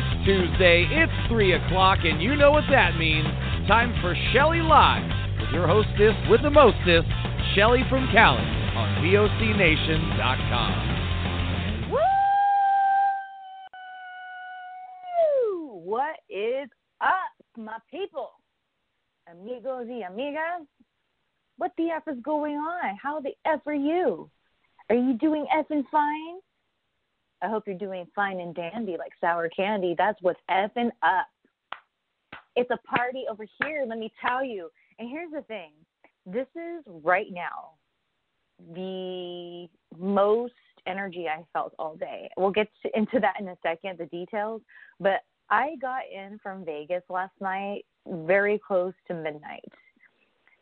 It's Tuesday, it's 3 o'clock, and you know what that means. Time for Shelly Live with your hostess with the mostest, Shelly from Cali on VOCNation.com. Woo! What is up, my people? Amigos y amigas? What the F is going on? How the F are you? Are you doing F and fine? I hope you're doing fine and dandy like sour candy. That's what's effing up. It's a party over here, let me tell you. And here's the thing this is right now the most energy I felt all day. We'll get into that in a second, the details. But I got in from Vegas last night very close to midnight.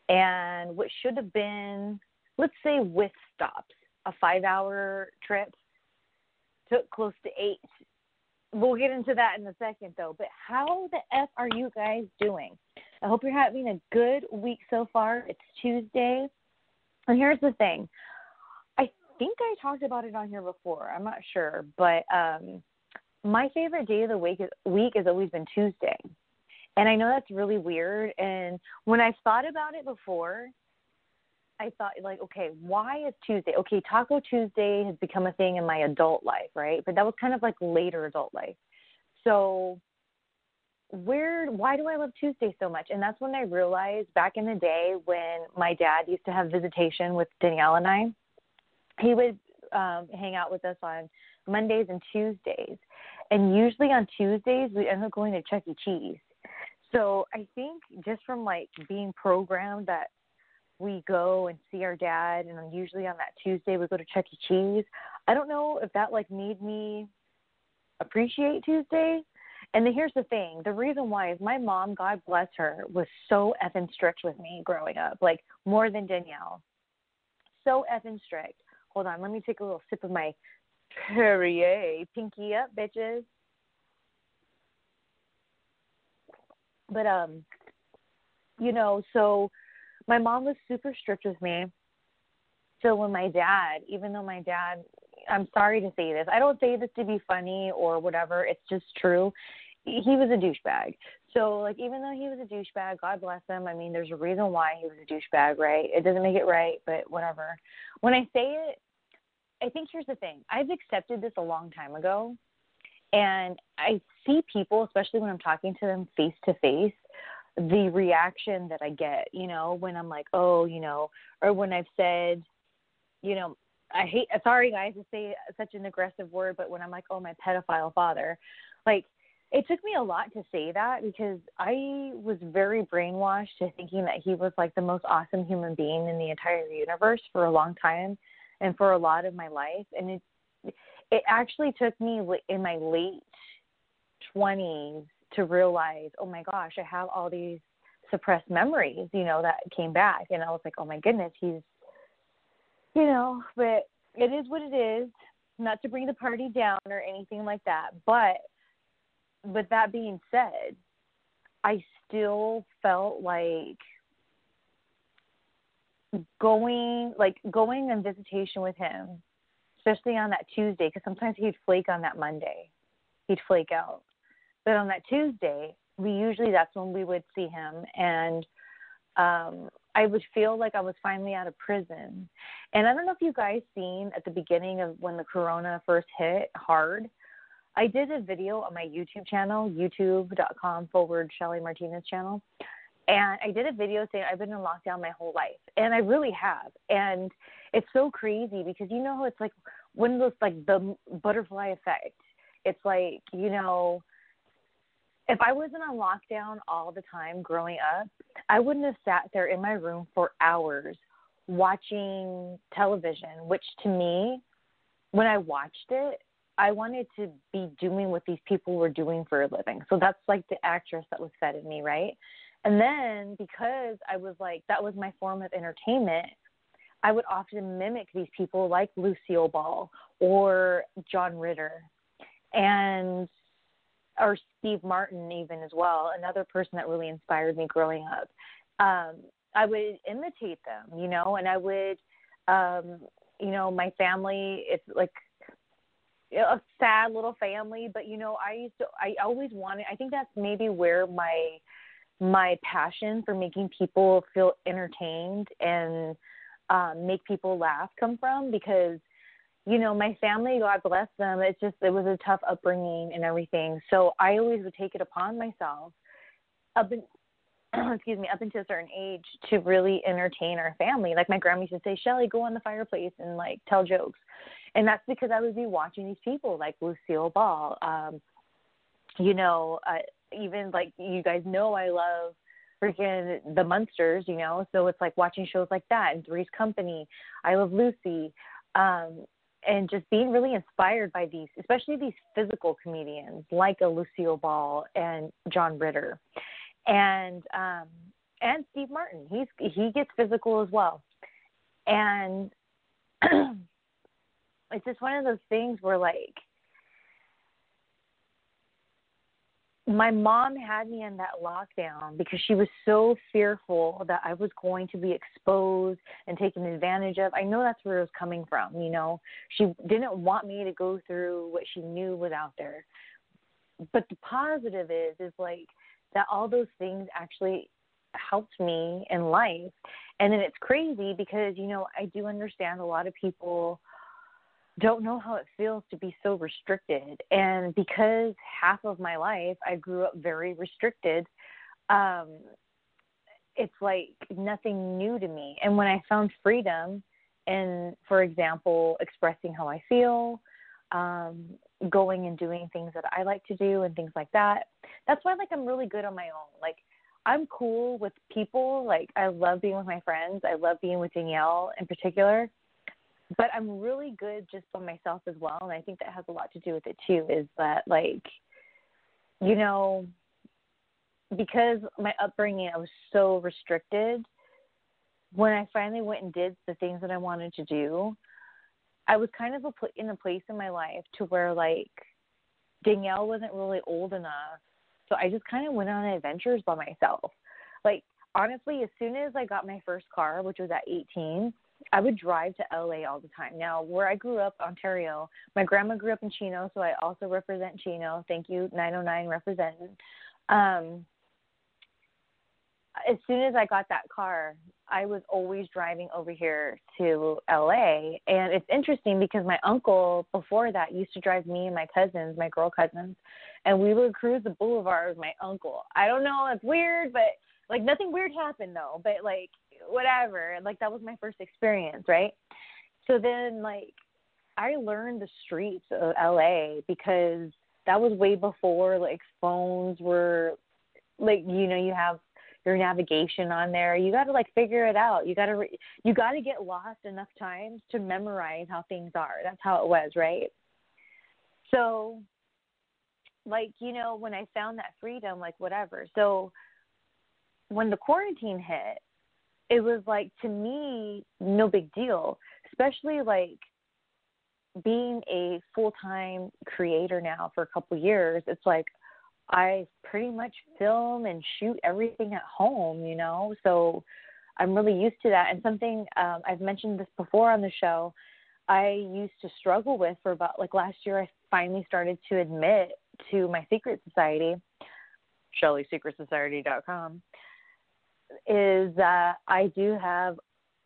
And what should have been, let's say, with stops, a five hour trip took close to eight. We'll get into that in a second, though. But how the F are you guys doing? I hope you're having a good week so far. It's Tuesday. And here's the thing I think I talked about it on here before. I'm not sure. But um, my favorite day of the week week has always been Tuesday. And I know that's really weird. And when I've thought about it before, I thought like, okay, why is Tuesday? Okay, Taco Tuesday has become a thing in my adult life, right? But that was kind of like later adult life. So where why do I love Tuesday so much? And that's when I realized back in the day when my dad used to have visitation with Danielle and I, he would um hang out with us on Mondays and Tuesdays. And usually on Tuesdays, we end up going to Chuck E. Cheese. So I think just from like being programmed that we go and see our dad, and usually on that Tuesday we go to Chuck E. Cheese. I don't know if that like made me appreciate Tuesday. And then here's the thing: the reason why is my mom, God bless her, was so effing strict with me growing up, like more than Danielle. So effing strict. Hold on, let me take a little sip of my Perrier. Pinky up, bitches. But um, you know, so my mom was super strict with me. So when my dad, even though my dad, I'm sorry to say this, I don't say this to be funny or whatever. It's just true. He was a douchebag. So like, even though he was a douchebag, God bless him. I mean, there's a reason why he was a douchebag, right? It doesn't make it right, but whatever. When I say it, I think here's the thing. I've accepted this a long time ago, and I see people, especially when I'm talking to them face to face, the reaction that I get. You know, when I'm like, oh, you know, or when I've said, you know, I hate. Sorry, guys, to say such an aggressive word, but when I'm like, oh, my pedophile father, like it took me a lot to say that because I was very brainwashed to thinking that he was like the most awesome human being in the entire universe for a long time and for a lot of my life and it it actually took me in my late 20s to realize oh my gosh i have all these suppressed memories you know that came back. And i was like oh my goodness he's you know but it is what it is. Not to bring the party down or anything like that. But with that being said i still felt like going like going on visitation with him, especially on that Tuesday, because sometimes he'd flake on that Monday, he'd flake out. But on that Tuesday, we usually that's when we would see him, and um, I would feel like I was finally out of prison. And I don't know if you guys seen at the beginning of when the corona first hit hard. I did a video on my YouTube channel, youtube.com forward Shelly Martinez channel. And I did a video saying I've been in lockdown my whole life. And I really have. And it's so crazy because you know it's like when those like the butterfly effect. It's like, you know, if I wasn't on lockdown all the time growing up, I wouldn't have sat there in my room for hours watching television, which to me, when I watched it, I wanted to be doing what these people were doing for a living. So that's like the actress that was fed in me, right? And then because I was like, that was my form of entertainment, I would often mimic these people like Lucille Ball or John Ritter. And or Steve Martin even as well, another person that really inspired me growing up. Um, I would imitate them, you know, and I would, um, you know, my family. It's like a sad little family, but you know, I used to. I always wanted. I think that's maybe where my my passion for making people feel entertained and um, make people laugh come from because you know, my family, God bless them, it's just, it was a tough upbringing and everything. So I always would take it upon myself up in, excuse me, up until a certain age to really entertain our family. Like my grandma used to say, Shelly, go on the fireplace and like tell jokes. And that's because I would be watching these people like Lucille Ball. Um, you know, uh, even like you guys know, I love freaking the Munsters, you know, so it's like watching shows like that and Three's Company. I love Lucy. Um, and just being really inspired by these, especially these physical comedians like a Lucille Ball and John Ritter, and um, and Steve Martin. He's he gets physical as well, and it's just one of those things where like my mom had me in that lockdown because she was so fearful that I was going to be exposed and taken advantage of. I know that's where it was coming from, you know. She didn't want me to go through what she knew was out there. But the positive is is like that all those things actually helped me in life. And then it's crazy because, you know, I do understand a lot of people don't know how it feels to be so restricted. And because half of my life I grew up very restricted, um, it's like nothing new to me. And when I found freedom in, for example, expressing how I feel, um, going and doing things that I like to do and things like that, that's why like I'm really good on my own. Like I'm cool with people. Like I love being with my friends. I love being with Danielle in particular but I'm really good just by myself as well, and I think that has a lot to do with it too. Is that like, you know, because my upbringing, I was so restricted. When I finally went and did the things that I wanted to do, I was kind of a in a place in my life to where like Danielle wasn't really old enough, so I just kind of went on adventures by myself. Like honestly, as soon as I got my first car, which was at 18 I would drive to LA all the time. Now, where I grew up, Ontario, my grandma grew up in Chino, so I also represent Chino. Thank you, 909 representing. Um, as soon as I got that car, I was always driving over here to LA. And it's interesting because my uncle before that used to drive me and my cousins, my girl cousins, and we would cruise the boulevard with my uncle. I don't know, it's weird, but like nothing weird happened though. But like whatever. Like that was my first experience, right? So then like I learned the streets of LA because that was way before like phones were like you know you have your navigation on there. You got to like figure it out. You got to re- you got to get lost enough times to memorize how things are. That's how it was, right? So like, you know, when I found that freedom, like whatever. So when the quarantine hit, it was like to me no big deal, especially like being a full-time creator now for a couple years. It's like I pretty much film and shoot everything at home, you know. So I'm really used to that. And something um, I've mentioned this before on the show, I used to struggle with for about like last year. I finally started to admit to my secret society, ShellySecretSociety.com, is that I do have,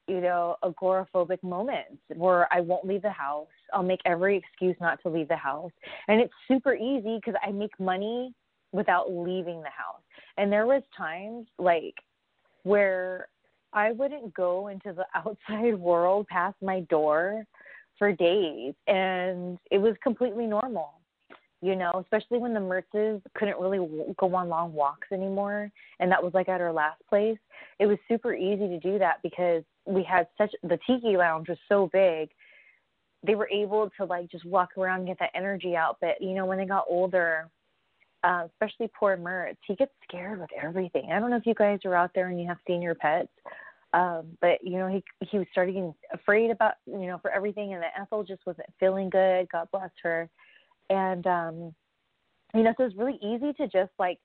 you know, agoraphobic moments where I won't leave the house. I'll make every excuse not to leave the house. And it's super easy because I make money without leaving the house. And there was times like where I wouldn't go into the outside world past my door for days and it was completely normal you know, especially when the Mertzes couldn't really go on long walks anymore. And that was like at our last place. It was super easy to do that because we had such, the Tiki Lounge was so big. They were able to like just walk around and get that energy out. But, you know, when they got older, uh, especially poor Mertz, he gets scared with everything. I don't know if you guys are out there and you have senior pets. Um, but you know, he he was starting afraid about you know for everything, and the Ethel just wasn't feeling good. God bless her and um you know so it's really easy to just like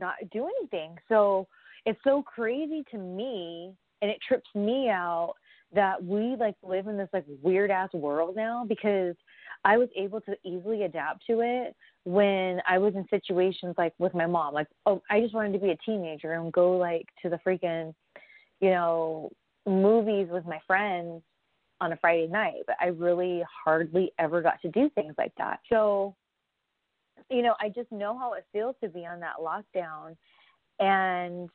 not do anything so it's so crazy to me and it trips me out that we like live in this like weird ass world now because I was able to easily adapt to it when I was in situations like with my mom. Like, oh, I just wanted to be a teenager and go like to the freaking, you know, movies with my friends on a Friday night, but I really hardly ever got to do things like that. So, you know, I just know how it feels to be on that lockdown. And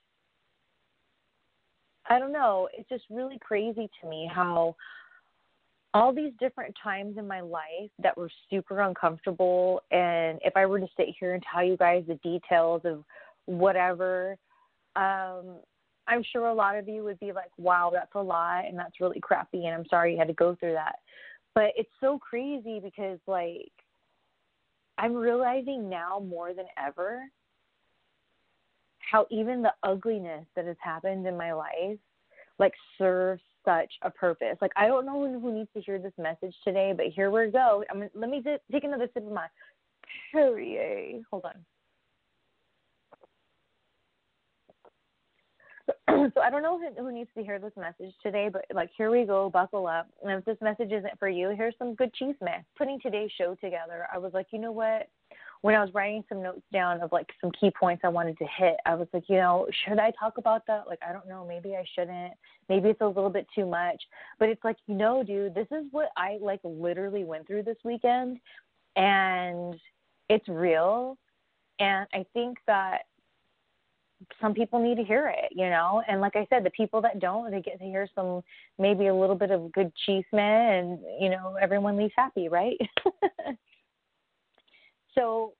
I don't know, it's just really crazy to me how all these different times in my life that were super uncomfortable and if I were to sit here and tell you guys the details of whatever um I'm sure a lot of you would be like, wow, that's a lot and that's really crappy and I'm sorry you had to go through that. But it's so crazy because like I'm realizing now more than ever how even the ugliness that has happened in my life like serves such a purpose. Like I don't know who, needs to hear this message today, but here we go. I'm let me take another sip of my Perrier. Hold on. so I don't know who, who needs to hear this message today, but like here we go, buckle up. And if this message isn't for you, here's some good cheese man. Putting today's show together, I was like, you know what? When I was writing some notes down of like some key points I wanted to hit, I was like, you know, should I talk about that? Like, I don't know, maybe I shouldn't. Maybe it's a little bit too much. But it's like, you know, dude, this is what I like literally went through this weekend, and it's real. And I think that some people need to hear it, you know. And like I said, the people that don't, they get to hear some maybe a little bit of good cheese man, and you know, everyone leaves happy, right? so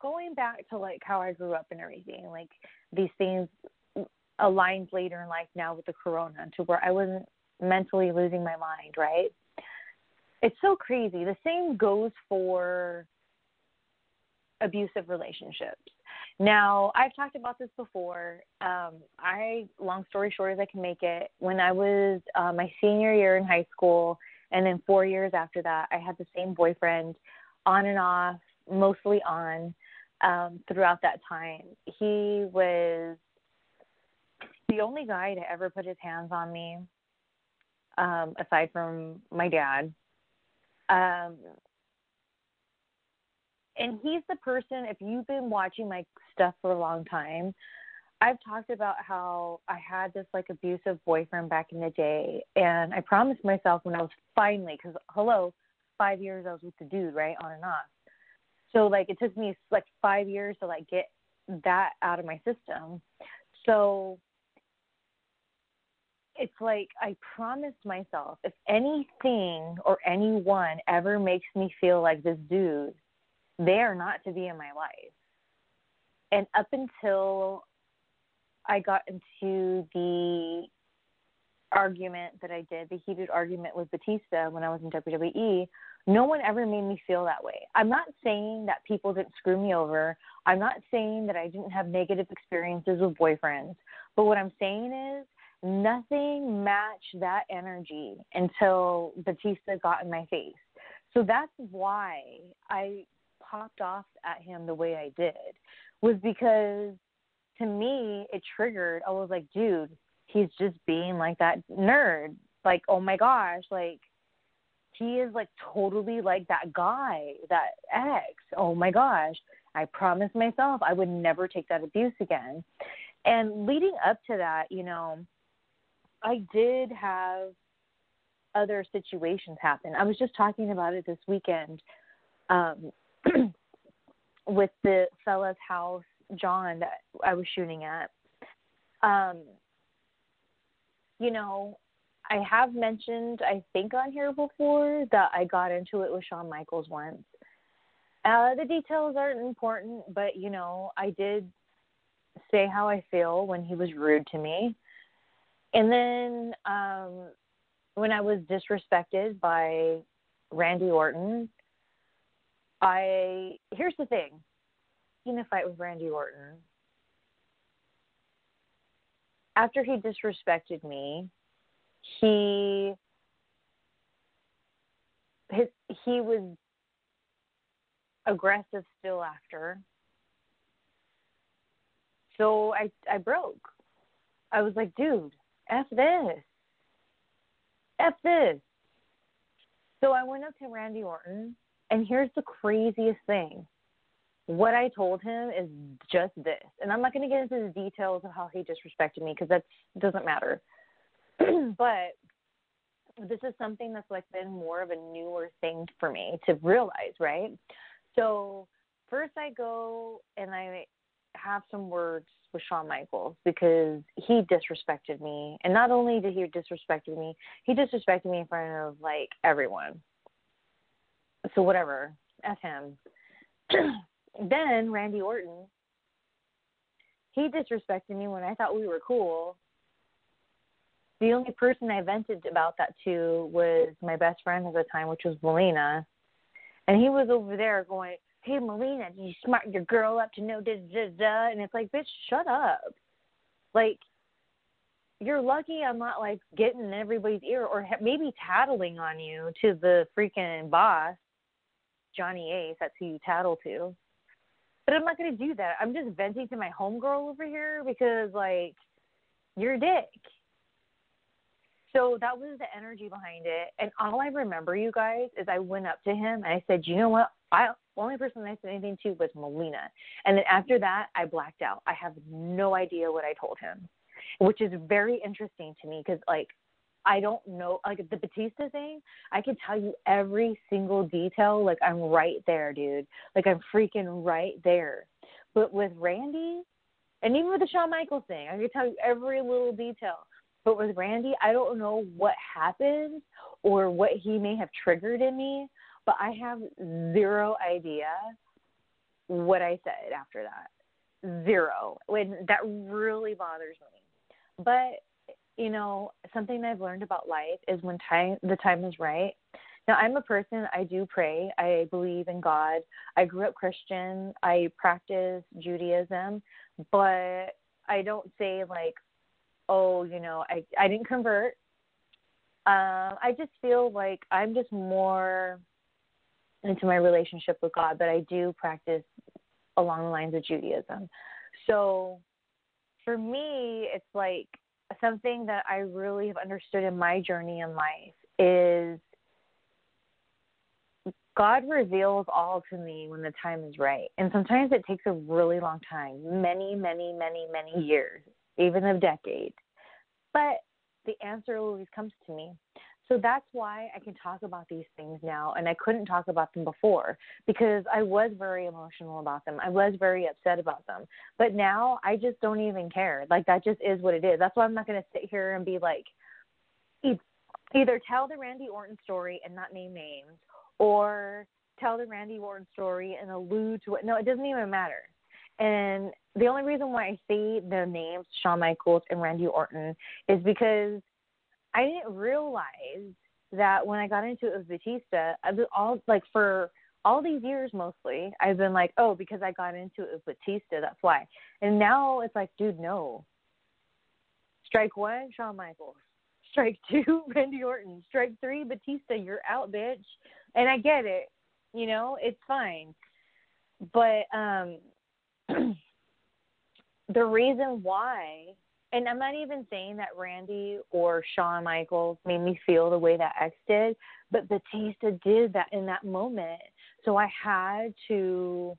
going back to like how I grew up and everything, like these things aligned later in life now with the corona to where I wasn't mentally losing my mind, right? It's so crazy. The same goes for abusive relationships now, I've talked about this before. Um, I, long story short as I can make it, when I was uh, my senior year in high school, and then four years after that, I had the same boyfriend on and off, mostly on, um, throughout that time. He was the only guy to ever put his hands on me, um, aside from my dad. Um, and he's the person if you've been watching my stuff for a long time i've talked about how i had this like abusive boyfriend back in the day. And i promised myself when i was finally because hello five years i was with the dude right on and off. So like it took me like five years to like get that out of my system. So it's like I promised myself if anything or anyone ever makes me feel like this dude, they are not to be in my life. And up until I got into the argument that I did, the heated argument with Batista when I was in WWE, no one ever made me feel that way. I'm not saying that people didn't screw me over. I'm not saying that I didn't have negative experiences with boyfriends. But what I'm saying is nothing matched that energy until Batista got in my face. So that's why I popped off at him the way I did was because to me it triggered. I was like, dude, he's just being like that nerd. Like, oh my gosh, like he is like totally like that guy, that ex. Oh my gosh. I promised myself I would never take that abuse again. And leading up to that, you know, I did have other situations happen. I was just talking about it this weekend um, with the fella's house, John, that I was shooting at. Um, you know, I have mentioned, I think, on here before that I got into it with Shawn Michaels once. Uh, the details aren't important, but you know, I did say how I feel when he was rude to me. And then um, when I was disrespected by Randy Orton, I here's the thing. In a fight with Randy Orton, after he disrespected me, he his he was aggressive still after. So I I broke. I was like, dude, F this. F this. So I went up to Randy Orton and here's the craziest thing. What I told him is just this. And I'm not going to get into the details of how he disrespected me because that doesn't matter. but this is something that's like been more of a newer thing for me to realize, right? So first I go and I have some words with Shawn Michaels because he disrespected me. And not only did he disrespect me, he disrespected me in front of like everyone. So whatever. F him. then Randy Orton, he disrespected me when I thought we were cool. The only person I vented about that to was my best friend at the time, which was Melina. And he was over there going, Hey Melina, you smart your girl up to know da da da and it's like, bitch, shut up. Like you're lucky I'm not like getting in everybody's ear or maybe tattling on you to the freaking boss, Johnny Ace. That's who you tattle to. But I'm not gonna do that. I'm just venting to my homegirl over here because like you're a dick. So that was the energy behind it. And all I remember, you guys, is I went up to him and I said, you know what? I the only person I said anything to was Melina. And then after that, I blacked out. I have no idea what I told him, which is very interesting to me because like I don't know, like the Batista thing, I can tell you every single detail. Like I'm right there, dude. Like I'm freaking right there. But with Randy, and even with the Shawn Michaels thing, I can tell you every little detail. But with Randy, I don't know what happened or what he may have triggered in me, but I have zero idea what I said after that. Zero. When that really bothers me. But you know, something I've learned about life is when time the time is right. Now I'm a person I do pray. I believe in God. I grew up Christian. I practice Judaism, but I don't say like oh, you know, I I didn't convert. Um, I just feel like I'm just more into my relationship with God, but I do practice along the lines of Judaism. So for me, it's like something that I really have understood in my journey in life is God reveals all to me when the time is right. And sometimes it takes a really long time, many, many, many, many years, even a decade. But the answer always comes to me. So that's why I can talk about these things now, and I couldn't talk about them before because I was very emotional about them. I was very upset about them. But now I just don't even care. Like, that just is what it is. That's why I'm not going to sit here and be like, either tell the Randy Orton story and not name names, or tell the Randy Orton story and allude to it. No, it doesn't even matter. And the only reason why I say the names Shawn Michaels and Randy Orton is because I didn't realize that when I got into it with Batista, I was all like for all these years mostly, I've been like, oh, because I got into it with Batista, that's why. And now it's like, dude, no. Strike one, Shawn Michaels. Strike two, Randy Orton. Strike three, Batista. You're out, bitch. And I get it. You know, it's fine. But um the reason why and I'm not even saying that Randy or Shawn Michaels made me feel the way that X did, but Batista did that in that moment. So I had to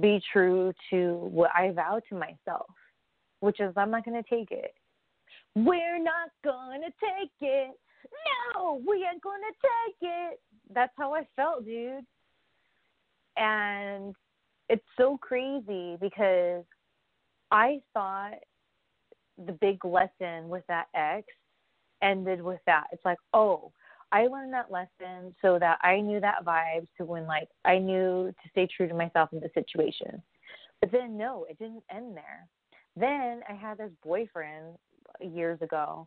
be true to what I vowed to myself, which is I'm not going to take it. We're not going to take it. No, we ain't going to take it. That's how I felt, dude. And it's so crazy because I thought the big lesson with that ex ended with that. It's like, oh, I learned that lesson so that I knew that vibe to when like I knew to stay true to myself in the situation. But then no, it didn't end there. Then I had this boyfriend years ago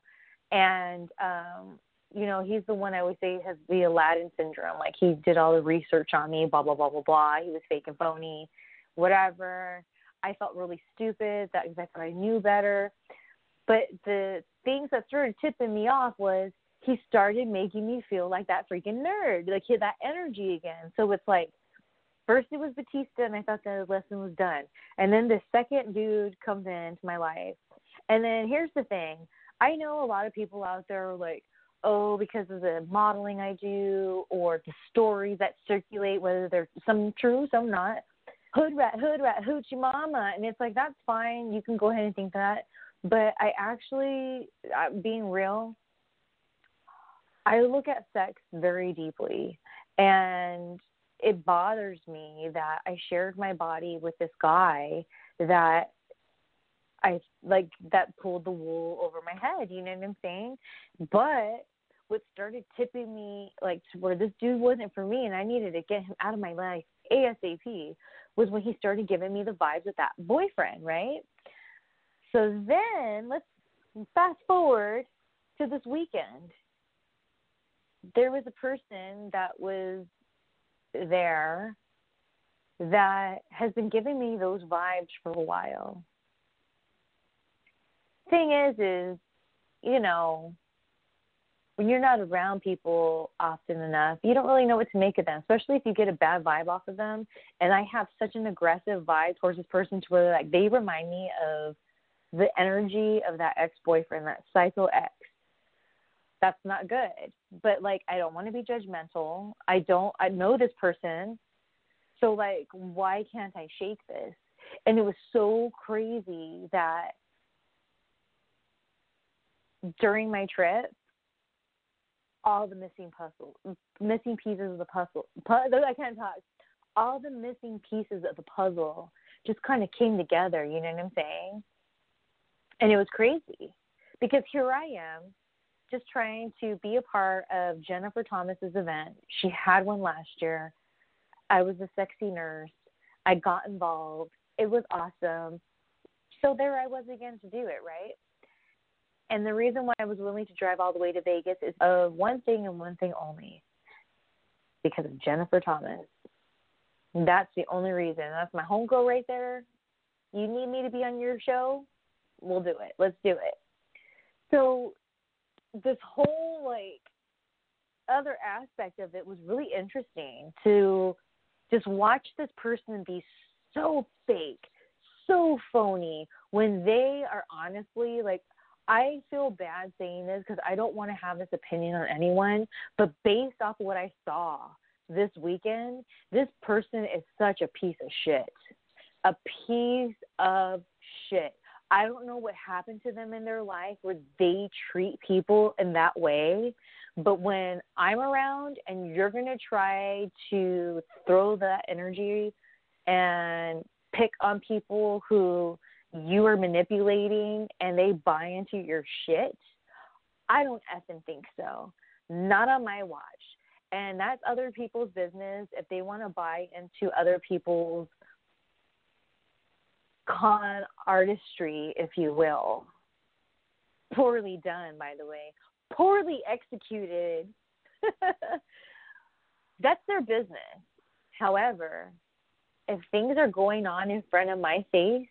and um you know, he's the one I always say has the Aladdin syndrome. Like he did all the research on me, blah blah blah blah blah. He was fake and phony, whatever. I felt really stupid that because I thought I knew better. But the things that started tipping me off was he started making me feel like that freaking nerd, like he had that energy again. So it's like, first it was Batista, and I thought that the lesson was done, and then the second dude comes into my life, and then here's the thing: I know a lot of people out there are like, oh, because of the modeling I do or the stories that circulate, whether they're some true, some not. Hood rat, hood rat, hoochie mama, and it's like that's fine. You can go ahead and think that, but I actually, being real, I look at sex very deeply, and it bothers me that I shared my body with this guy that I like that pulled the wool over my head. You know what I'm saying? But what started tipping me like to where this dude wasn't for me, and I needed to get him out of my life ASAP, was when he started giving me the vibes with that boyfriend, right? So then let's fast forward to this weekend there was a person that was there that has been giving me those vibes for a while. Thing is, is, you know, when you're not around people often enough, you don't really know what to make of them, especially if you get a bad vibe off of them. And I have such an aggressive vibe towards this person to where like they remind me of the energy of that ex boyfriend, that psycho ex that's not good. But like I don't want to be judgmental. I don't I know this person. So like why can't I shake this? And it was so crazy that during my trip all the missing puzzle missing pieces of the puzzle I can't talk. All the missing pieces of the puzzle just kind of came together, you know what I'm saying? And it was crazy because here I am just trying to be a part of Jennifer Thomas's event. She had one last year. I was a sexy nurse. I got involved. It was awesome. So there I was again to do it, right? And the reason why I was willing to drive all the way to Vegas is of one thing and one thing only. Because of Jennifer Thomas. That's the only reason. That's my homegirl right there. You need me to be on your show? We'll do it. Let's do it. So this whole like other aspect of it was really interesting to just watch this person be so fake, so phony when they are honestly like I feel bad saying this because I don't want to have this opinion on anyone, but based off what I saw this weekend, this person is such a piece of shit. A piece of shit. I don't know what happened to them in their life where they treat people in that way. But when I'm around and you're going to try to throw that energy and pick on people who you are manipulating and they buy into your shit, I don't effing think so. Not on my watch. And that's other people's business if they want to buy into other people's con artistry, if you will. Poorly done, by the way. Poorly executed. That's their business. However, if things are going on in front of my face,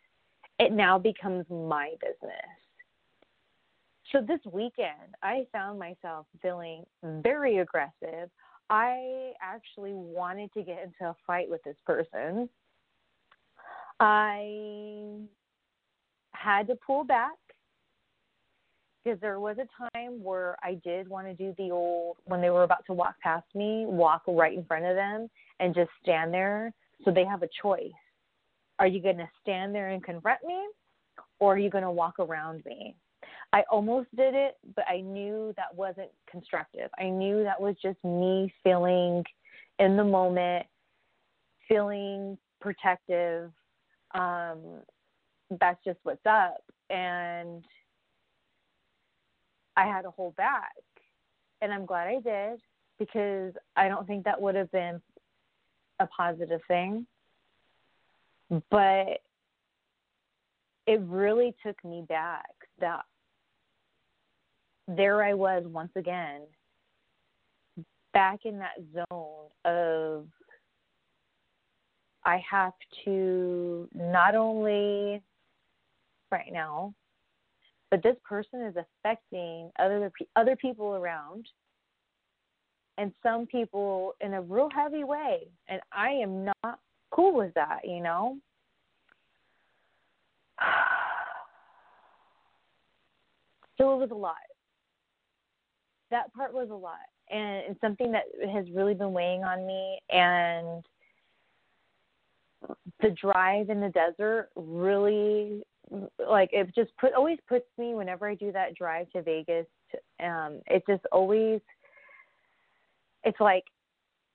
it now becomes my business. So this weekend, I found myself feeling very aggressive. I actually wanted to get into a fight with this person I had to pull back because there was a time where I did want to do the old when they were about to walk past me, walk right in front of them and just stand there so they have a choice. Are you going to stand there and confront me or are you going to walk around me? I almost did it, but I knew that wasn't constructive. I knew that was just me feeling in the moment, feeling protective. Um, that's just what's up. And I had to hold back. And I'm glad I did because I don't think that would have been a positive thing. But it really took me back that there I was once again back in that zone of I have to not only right now, but this person is affecting other other people around, and some people in a real heavy way, and I am not cool with that, you know. So it was a lot. That part was a lot, and it's something that has really been weighing on me. And the drive in the desert really like it just put always puts me whenever I do that drive to Vegas. Um, it just always it's like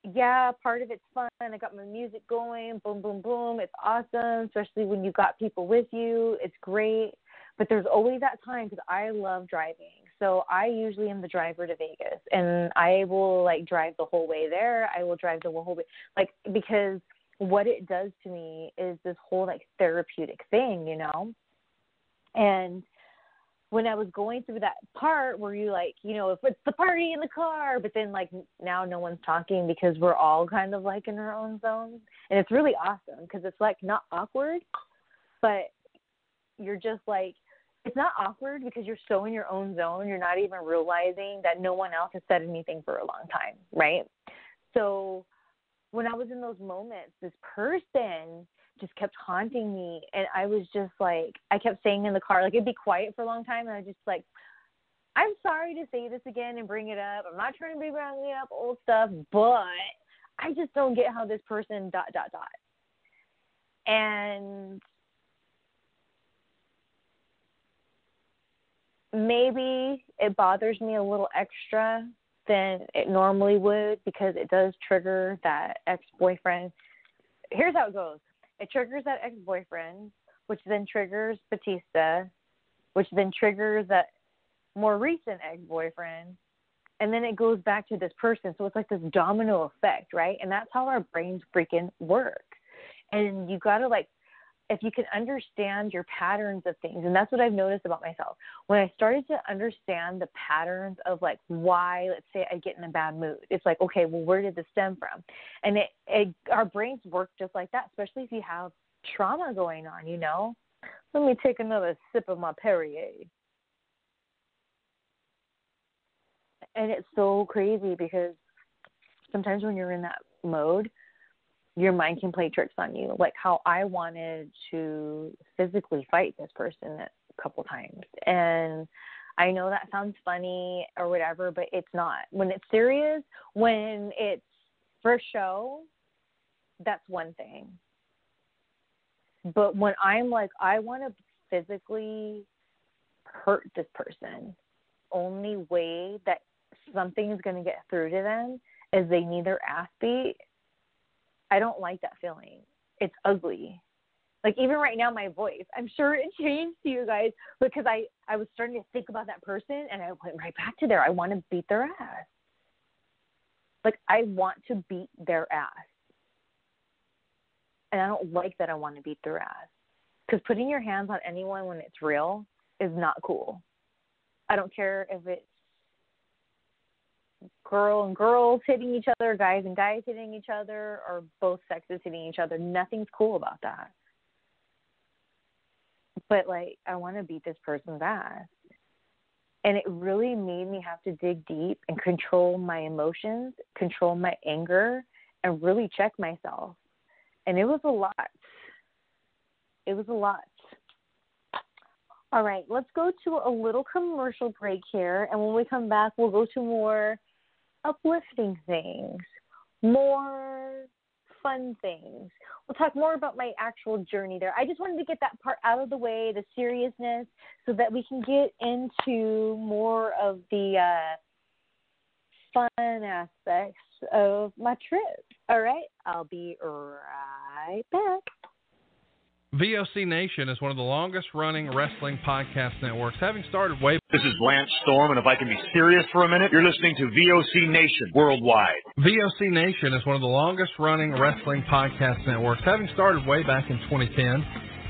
yeah, part of it's fun. I got my music going, boom, boom, boom. It's awesome, especially when you got people with you. It's great. But there's always that time because I love driving. So I usually am the driver to Vegas, and I will like drive the whole way there. I will drive the whole way, like because what it does to me is this whole like therapeutic thing, you know. And when I was going through that part where you like, you know, if it's the party in the car, but then like now no one's talking because we're all kind of like in our own zone, and it's really awesome because it's like not awkward, but you're just like it's not awkward because you're so in your own zone, you're not even realizing that no one else has said anything for a long time, right? So when I was in those moments, this person just kept haunting me and I was just like I kept saying in the car, like it'd be quiet for a long time and I just like I'm sorry to say this again and bring it up. I'm not trying to be bringing up old stuff, but I just don't get how this person dot dot dot. And maybe it bothers me a little extra than it normally would because it does trigger that ex boyfriend. Here's how it goes it triggers that ex boyfriend, which then triggers Batista, which then triggers that more recent ex boyfriend. And then it goes back to this person. So it's like this domino effect, right? And that's how our brains freaking work. And you got to like if you can understand your patterns of things and that's what i've noticed about myself. When i started to understand the patterns of like why let's say i get in a bad mood it's like okay well where did this stem from? And it, it our brains work just like that especially if you have trauma going on you know? Let me take another sip of my perrier. And it's so crazy because sometimes when you're in that mode your mind can play tricks on you. Like how I wanted to physically fight this person a couple times. And I know that sounds funny or whatever, but it's not. When it's serious, when it's for show, that's one thing. But when I'm like, I want to physically hurt this person, only way that something is going to get through to them is they need their ass beat I don't like that feeling. It's ugly. Like even right now, my voice. I'm sure it changed to you guys because I I was starting to think about that person and I went right back to there. I want to beat their ass. Like I want to beat their ass, and I don't like that. I want to beat their ass because putting your hands on anyone when it's real is not cool. I don't care if it's girl and girls hitting each other, guys and guys hitting each other, or both sexes hitting each other. Nothing's cool about that. But like, I want to beat this person's ass. And it really made me have to dig deep and control my emotions, control my anger, and really check myself. And it was a lot. It was a lot. All right, let's go to a little commercial break here. And when we come back, we'll go to more uplifting things, more fun things. We'll talk more about my actual journey there. I just wanted to get that part out of the way, the seriousness, so that we can get into more of the uh, fun aspects of my trip. All right, I'll be right back. VOC Nation is one of the longest running wrestling podcast networks, having started way. This is Lance Storm, and if I can be serious for a minute, you're listening to VOC Nation worldwide. VOC Nation is one of the longest running wrestling podcast networks, having started way back in 2010.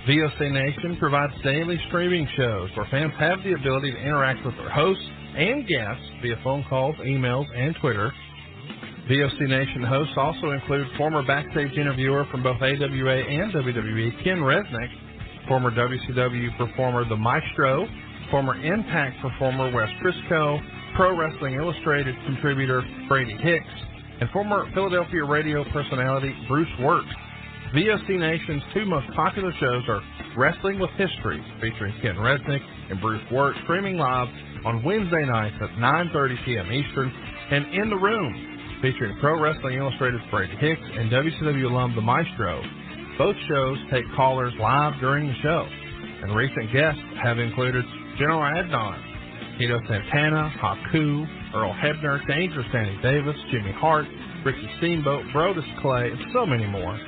VOC Nation provides daily streaming shows where fans have the ability to interact with their hosts and guests via phone calls, emails, and Twitter. VOC Nation hosts also include former backstage interviewer from both AWA and WWE, Ken Resnick, former WCW performer The Maestro, former Impact performer Wes Briscoe, Pro Wrestling Illustrated contributor Brady Hicks, and former Philadelphia radio personality Bruce Wirt. VOC Nation's two most popular shows are Wrestling with History, featuring Ken Resnick and Bruce Wirt, streaming live on Wednesday nights at 9.30 p.m. Eastern, and In the Room, featuring Pro Wrestling Illustrated's Brady Hicks and WCW alum The Maestro. Both shows take callers live during the show, and recent guests have included General Adnan, Tito Santana, Haku, Earl Hebner, Dangerous Danny Davis, Jimmy Hart, Ricky Steamboat, Brodus Clay, and so many more.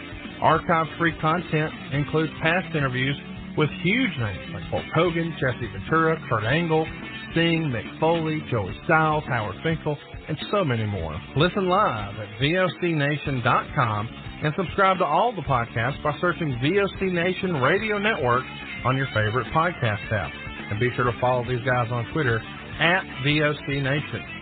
Archive-free content includes past interviews with huge names like Hulk Hogan, Jesse Ventura, Kurt Angle, Sting, Mick Foley, Joey Styles, Howard Finkel, and so many more. Listen live at VOCNation.com and subscribe to all the podcasts by searching VOC Nation Radio Network on your favorite podcast app. And be sure to follow these guys on Twitter at VOC Nation.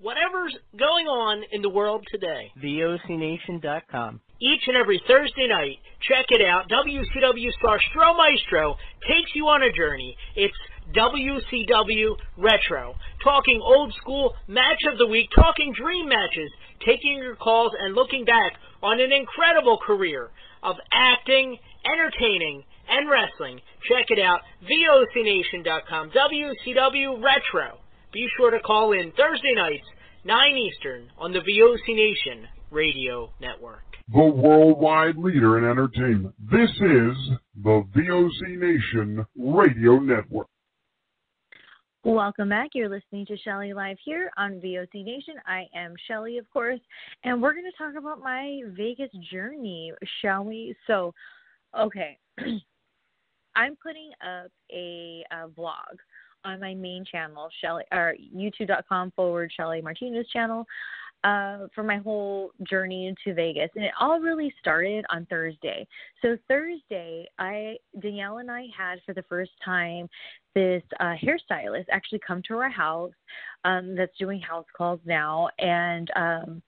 whatever's going on in the world today. VOCNation.com. Each and every Thursday night, check it out. WCW star Stro Maestro takes you on a journey. It's WCW Retro. Talking old school match of the week, talking dream matches, taking your calls and looking back on an incredible career of acting, entertaining, and wrestling. Check it out, VOCNation.com, WCW Retro. Be sure to call in Thursday nights, 9 Eastern, on the VOC Nation Radio Network. The worldwide leader in entertainment. This is the VOC Nation Radio Network. Welcome back. You're listening to Shelly Live here on VOC Nation. I am Shelly, of course, and we're going to talk about my Vegas journey, shall we? So, okay, I'm putting up a, a vlog on my main channel, Shelly, or youtube.com forward Shelly Martinez channel uh, for my whole journey to Vegas, and it all really started on Thursday. So Thursday, I Danielle and I had for the first time this uh, hairstylist actually come to our house um, that's doing house calls now, and um,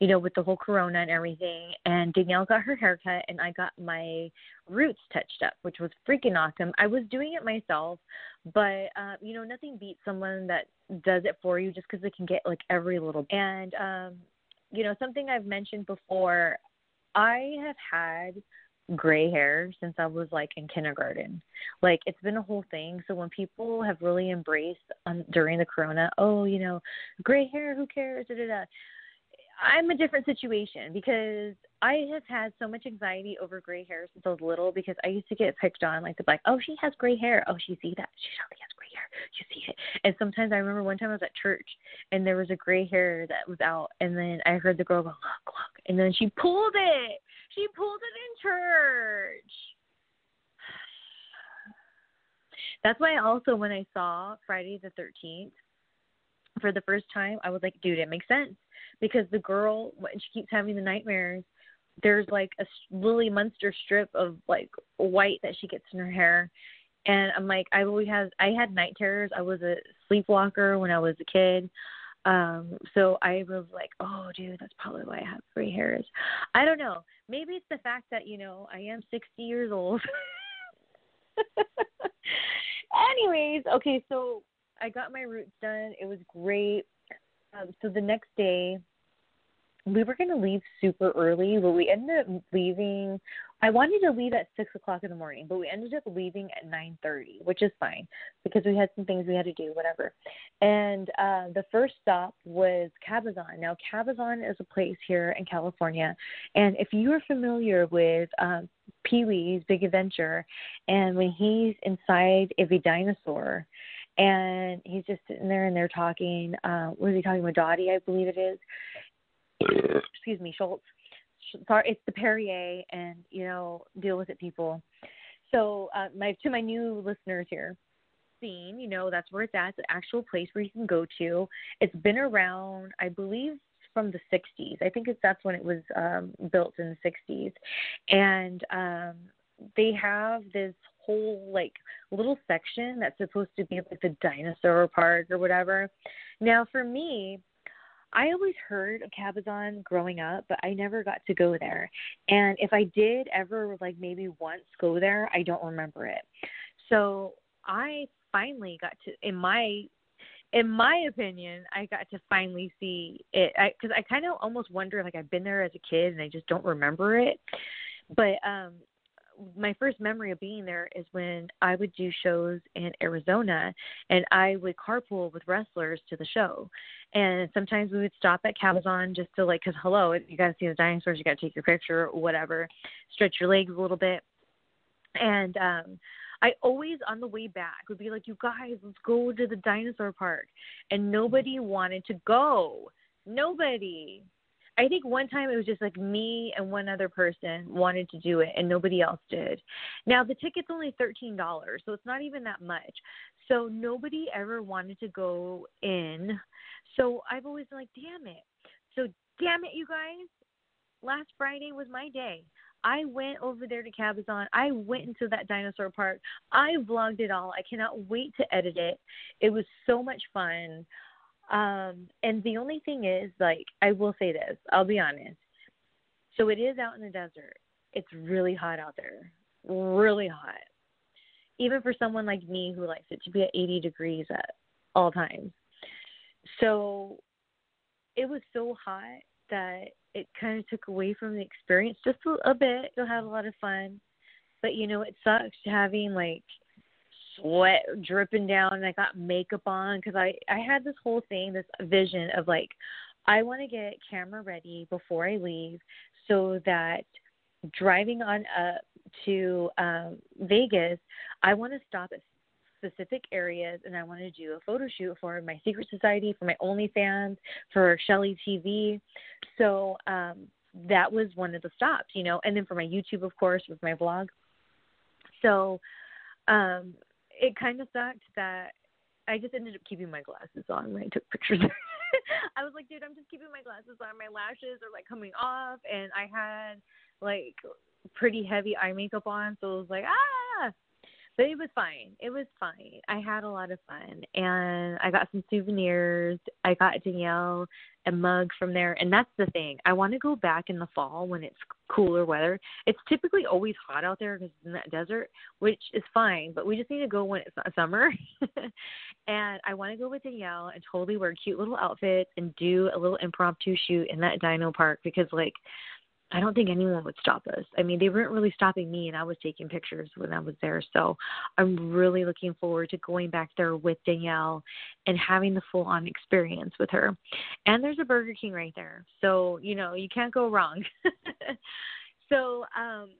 you know, with the whole corona and everything. And Danielle got her haircut, and I got my roots touched up, which was freaking awesome. I was doing it myself, but uh, you know, nothing beats someone that does it for you just because they can get like every little. And um, you know, something I've mentioned before, I have had gray hair since I was like in kindergarten. Like it's been a whole thing. So when people have really embraced um, during the corona, oh, you know, gray hair, who cares? Da, da, da. I'm a different situation because I have had so much anxiety over gray hair since I was little because I used to get picked on like the like, oh she has gray hair, oh she see that she surely has gray hair, you see it. And sometimes I remember one time I was at church and there was a gray hair that was out, and then I heard the girl go look look, and then she pulled it, She pulled it in church. That's why also when I saw Friday the 13th for the first time, I was like, dude, it makes sense because the girl when she keeps having the nightmares, there's like a Lily Munster strip of like white that she gets in her hair. And I'm like, I always had I had night terrors. I was a sleepwalker when I was a kid. Um, so I was like, oh, dude, that's probably why I have gray hairs. I don't know. Maybe it's the fact that, you know, I am 60 years old. Anyways, okay, so I got my roots done. It was great. Um, so the next day, we were going to leave super early, but we ended up leaving. I wanted to leave at six o'clock in the morning, but we ended up leaving at nine thirty, which is fine because we had some things we had to do, whatever. And uh, the first stop was Cabazon. Now, Cabazon is a place here in California, and if you are familiar with um, Pee Wee's Big Adventure, and when he's inside of a dinosaur, and he's just sitting there and they're talking. Uh, was he talking with Dottie? I believe it is. Excuse me, Schultz. Sorry, it's the Perrier, and you know, deal with it, people. So, uh, my to my new listeners here, scene, you know, that's where it's at. It's an actual place where you can go to. It's been around, I believe, from the 60s. I think it's that's when it was um, built in the 60s, and um, they have this whole like little section that's supposed to be like the dinosaur park or whatever. Now, for me, I always heard of Cabazon growing up, but I never got to go there. And if I did ever like maybe once go there, I don't remember it. So I finally got to in my in my opinion, I got to finally see it because I, I kind of almost wonder like I've been there as a kid and I just don't remember it. But um my first memory of being there is when I would do shows in Arizona and I would carpool with wrestlers to the show. And sometimes we would stop at Cabazon just to like, cause hello, you got to see the dinosaurs, you got to take your picture, whatever, stretch your legs a little bit. And, um, I always on the way back would be like, you guys, let's go to the dinosaur park. And nobody wanted to go. Nobody. I think one time it was just like me and one other person wanted to do it and nobody else did. Now the ticket's only $13, so it's not even that much. So nobody ever wanted to go in. So I've always been like, damn it. So damn it, you guys. Last Friday was my day. I went over there to Cabazon. I went into that dinosaur park. I vlogged it all. I cannot wait to edit it. It was so much fun. Um, and the only thing is, like, I will say this, I'll be honest. So it is out in the desert. It's really hot out there. Really hot. Even for someone like me who likes it to be at 80 degrees at all times. So it was so hot that it kind of took away from the experience just a, a bit. You'll have a lot of fun. But, you know, it sucks having, like, sweat dripping down and I got makeup on because I I had this whole thing, this vision of like I want to get camera ready before I leave so that driving on up to um, Vegas, I want to stop at specific areas and I want to do a photo shoot for my secret society, for my OnlyFans, for Shelly TV. So um, that was one of the stops, you know, and then for my YouTube, of course, with my vlog. So um, it kind of sucked that I just ended up keeping my glasses on when I took pictures. I was like, dude, I'm just keeping my glasses on. My lashes are like coming off, and I had like pretty heavy eye makeup on, so it was like, ah but it was fine. It was fine. I had a lot of fun, and I got some souvenirs. I got Danielle a mug from there, and that's the thing. I want to go back in the fall when it's cooler weather. It's typically always hot out there because it's in that desert, which is fine. But we just need to go when it's summer. and I want to go with Danielle and totally wear cute little outfits and do a little impromptu shoot in that dino park because like I don't think anyone would stop us. I mean, they weren't really stopping me, and I was taking pictures when I was there. So I'm really looking forward to going back there with Danielle and having the full on experience with her. And there's a Burger King right there. So, you know, you can't go wrong. so, um,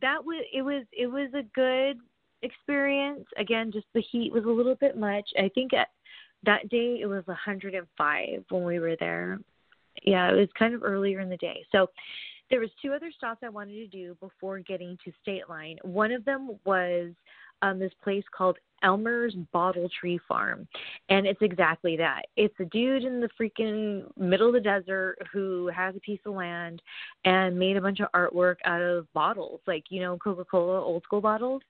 that was it was it was a good experience. Again, just the heat was a little bit much. I think at that day it was 105 when we were there. Yeah, it was kind of earlier in the day. So there was two other stops I wanted to do before getting to State Line. One of them was um, this place called Elmer's Bottle Tree Farm. And it's exactly that. It's a dude in the freaking middle of the desert who has a piece of land and made a bunch of artwork out of bottles, like, you know, Coca Cola old school bottles,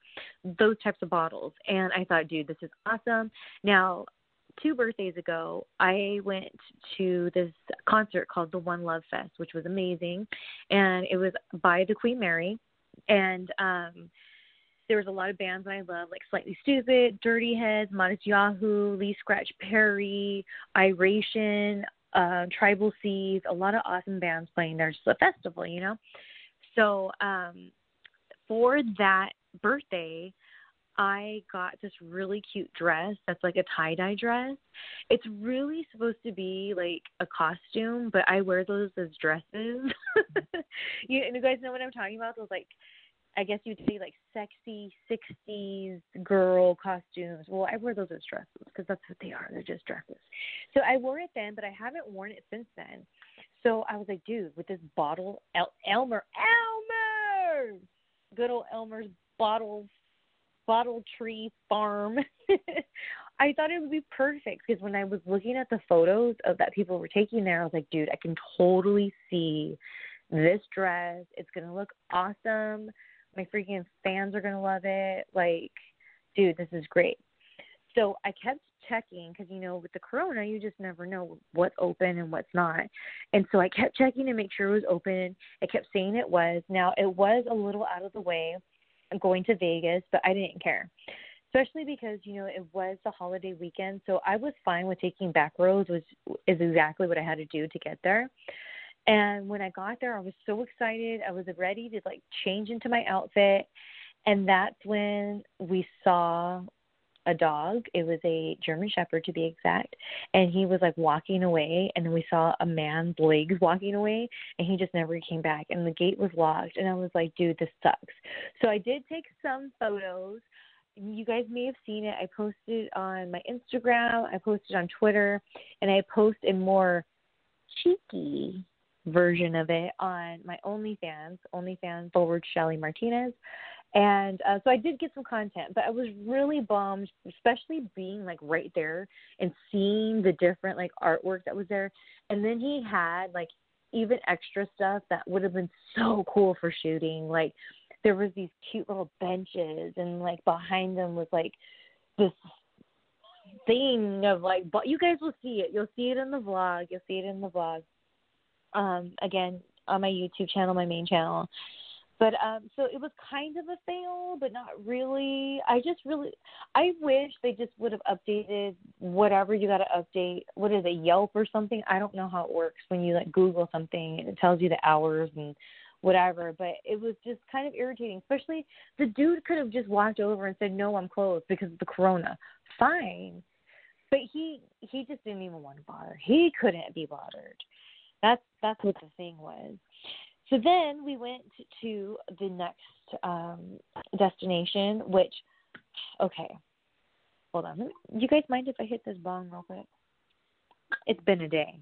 those types of bottles. And I thought, dude, this is awesome. Now, two birthdays ago, I went to this concert called the One Love Fest, which was amazing. And it was by the Queen Mary. And, um, there was a lot of bands that I love, like Slightly Stoopid, Dirty Heads, Matisyahu, Lee Scratch Perry, Iration, uh, Tribal Seeds, a lot of awesome bands playing there. Just a festival, you know. So um, for that birthday, I got this really cute dress that's like a tie dye dress. It's really supposed to be like a costume, but I wear those as dresses. you, you guys know what I'm talking about? Those like I guess you'd say like sexy 60s girl costumes. Well, I wear those as dresses because that's what they are. They're just dresses. So I wore it then, but I haven't worn it since then. So I was like, dude, with this bottle, El- Elmer, Elmer, good old Elmer's bottle, bottle tree farm. I thought it would be perfect because when I was looking at the photos of that people were taking there, I was like, dude, I can totally see this dress. It's gonna look awesome. My freaking fans are gonna love it. Like, dude, this is great. So I kept checking because you know with the corona you just never know what's open and what's not and so i kept checking to make sure it was open i kept saying it was now it was a little out of the way going to vegas but i didn't care especially because you know it was the holiday weekend so i was fine with taking back roads which is exactly what i had to do to get there and when I got there, I was so excited. I was ready to like change into my outfit. And that's when we saw a dog. It was a German Shepherd to be exact. And he was like walking away. And then we saw a man's legs walking away. And he just never came back. And the gate was locked. And I was like, dude, this sucks. So I did take some photos. You guys may have seen it. I posted on my Instagram, I posted on Twitter, and I post a more cheeky version of it on my OnlyFans, OnlyFans forward Shelly Martinez. And uh, so I did get some content, but I was really bummed, especially being like right there and seeing the different like artwork that was there. And then he had like even extra stuff that would have been so cool for shooting. Like there was these cute little benches, and like behind them was like this thing of like, but you guys will see it. You'll see it in the vlog. You'll see it in the vlog um, again on my YouTube channel, my main channel. But um, so it was kind of a fail, but not really. I just really, I wish they just would have updated whatever you got to update. What is it, Yelp or something? I don't know how it works when you like Google something and it tells you the hours and whatever. But it was just kind of irritating. Especially the dude could have just walked over and said, "No, I'm closed because of the corona." Fine, but he he just didn't even want to bother. He couldn't be bothered. That's that's what the thing was. So then we went to the next um, destination, which okay, hold on. You guys mind if I hit this bong real quick? It's been a day.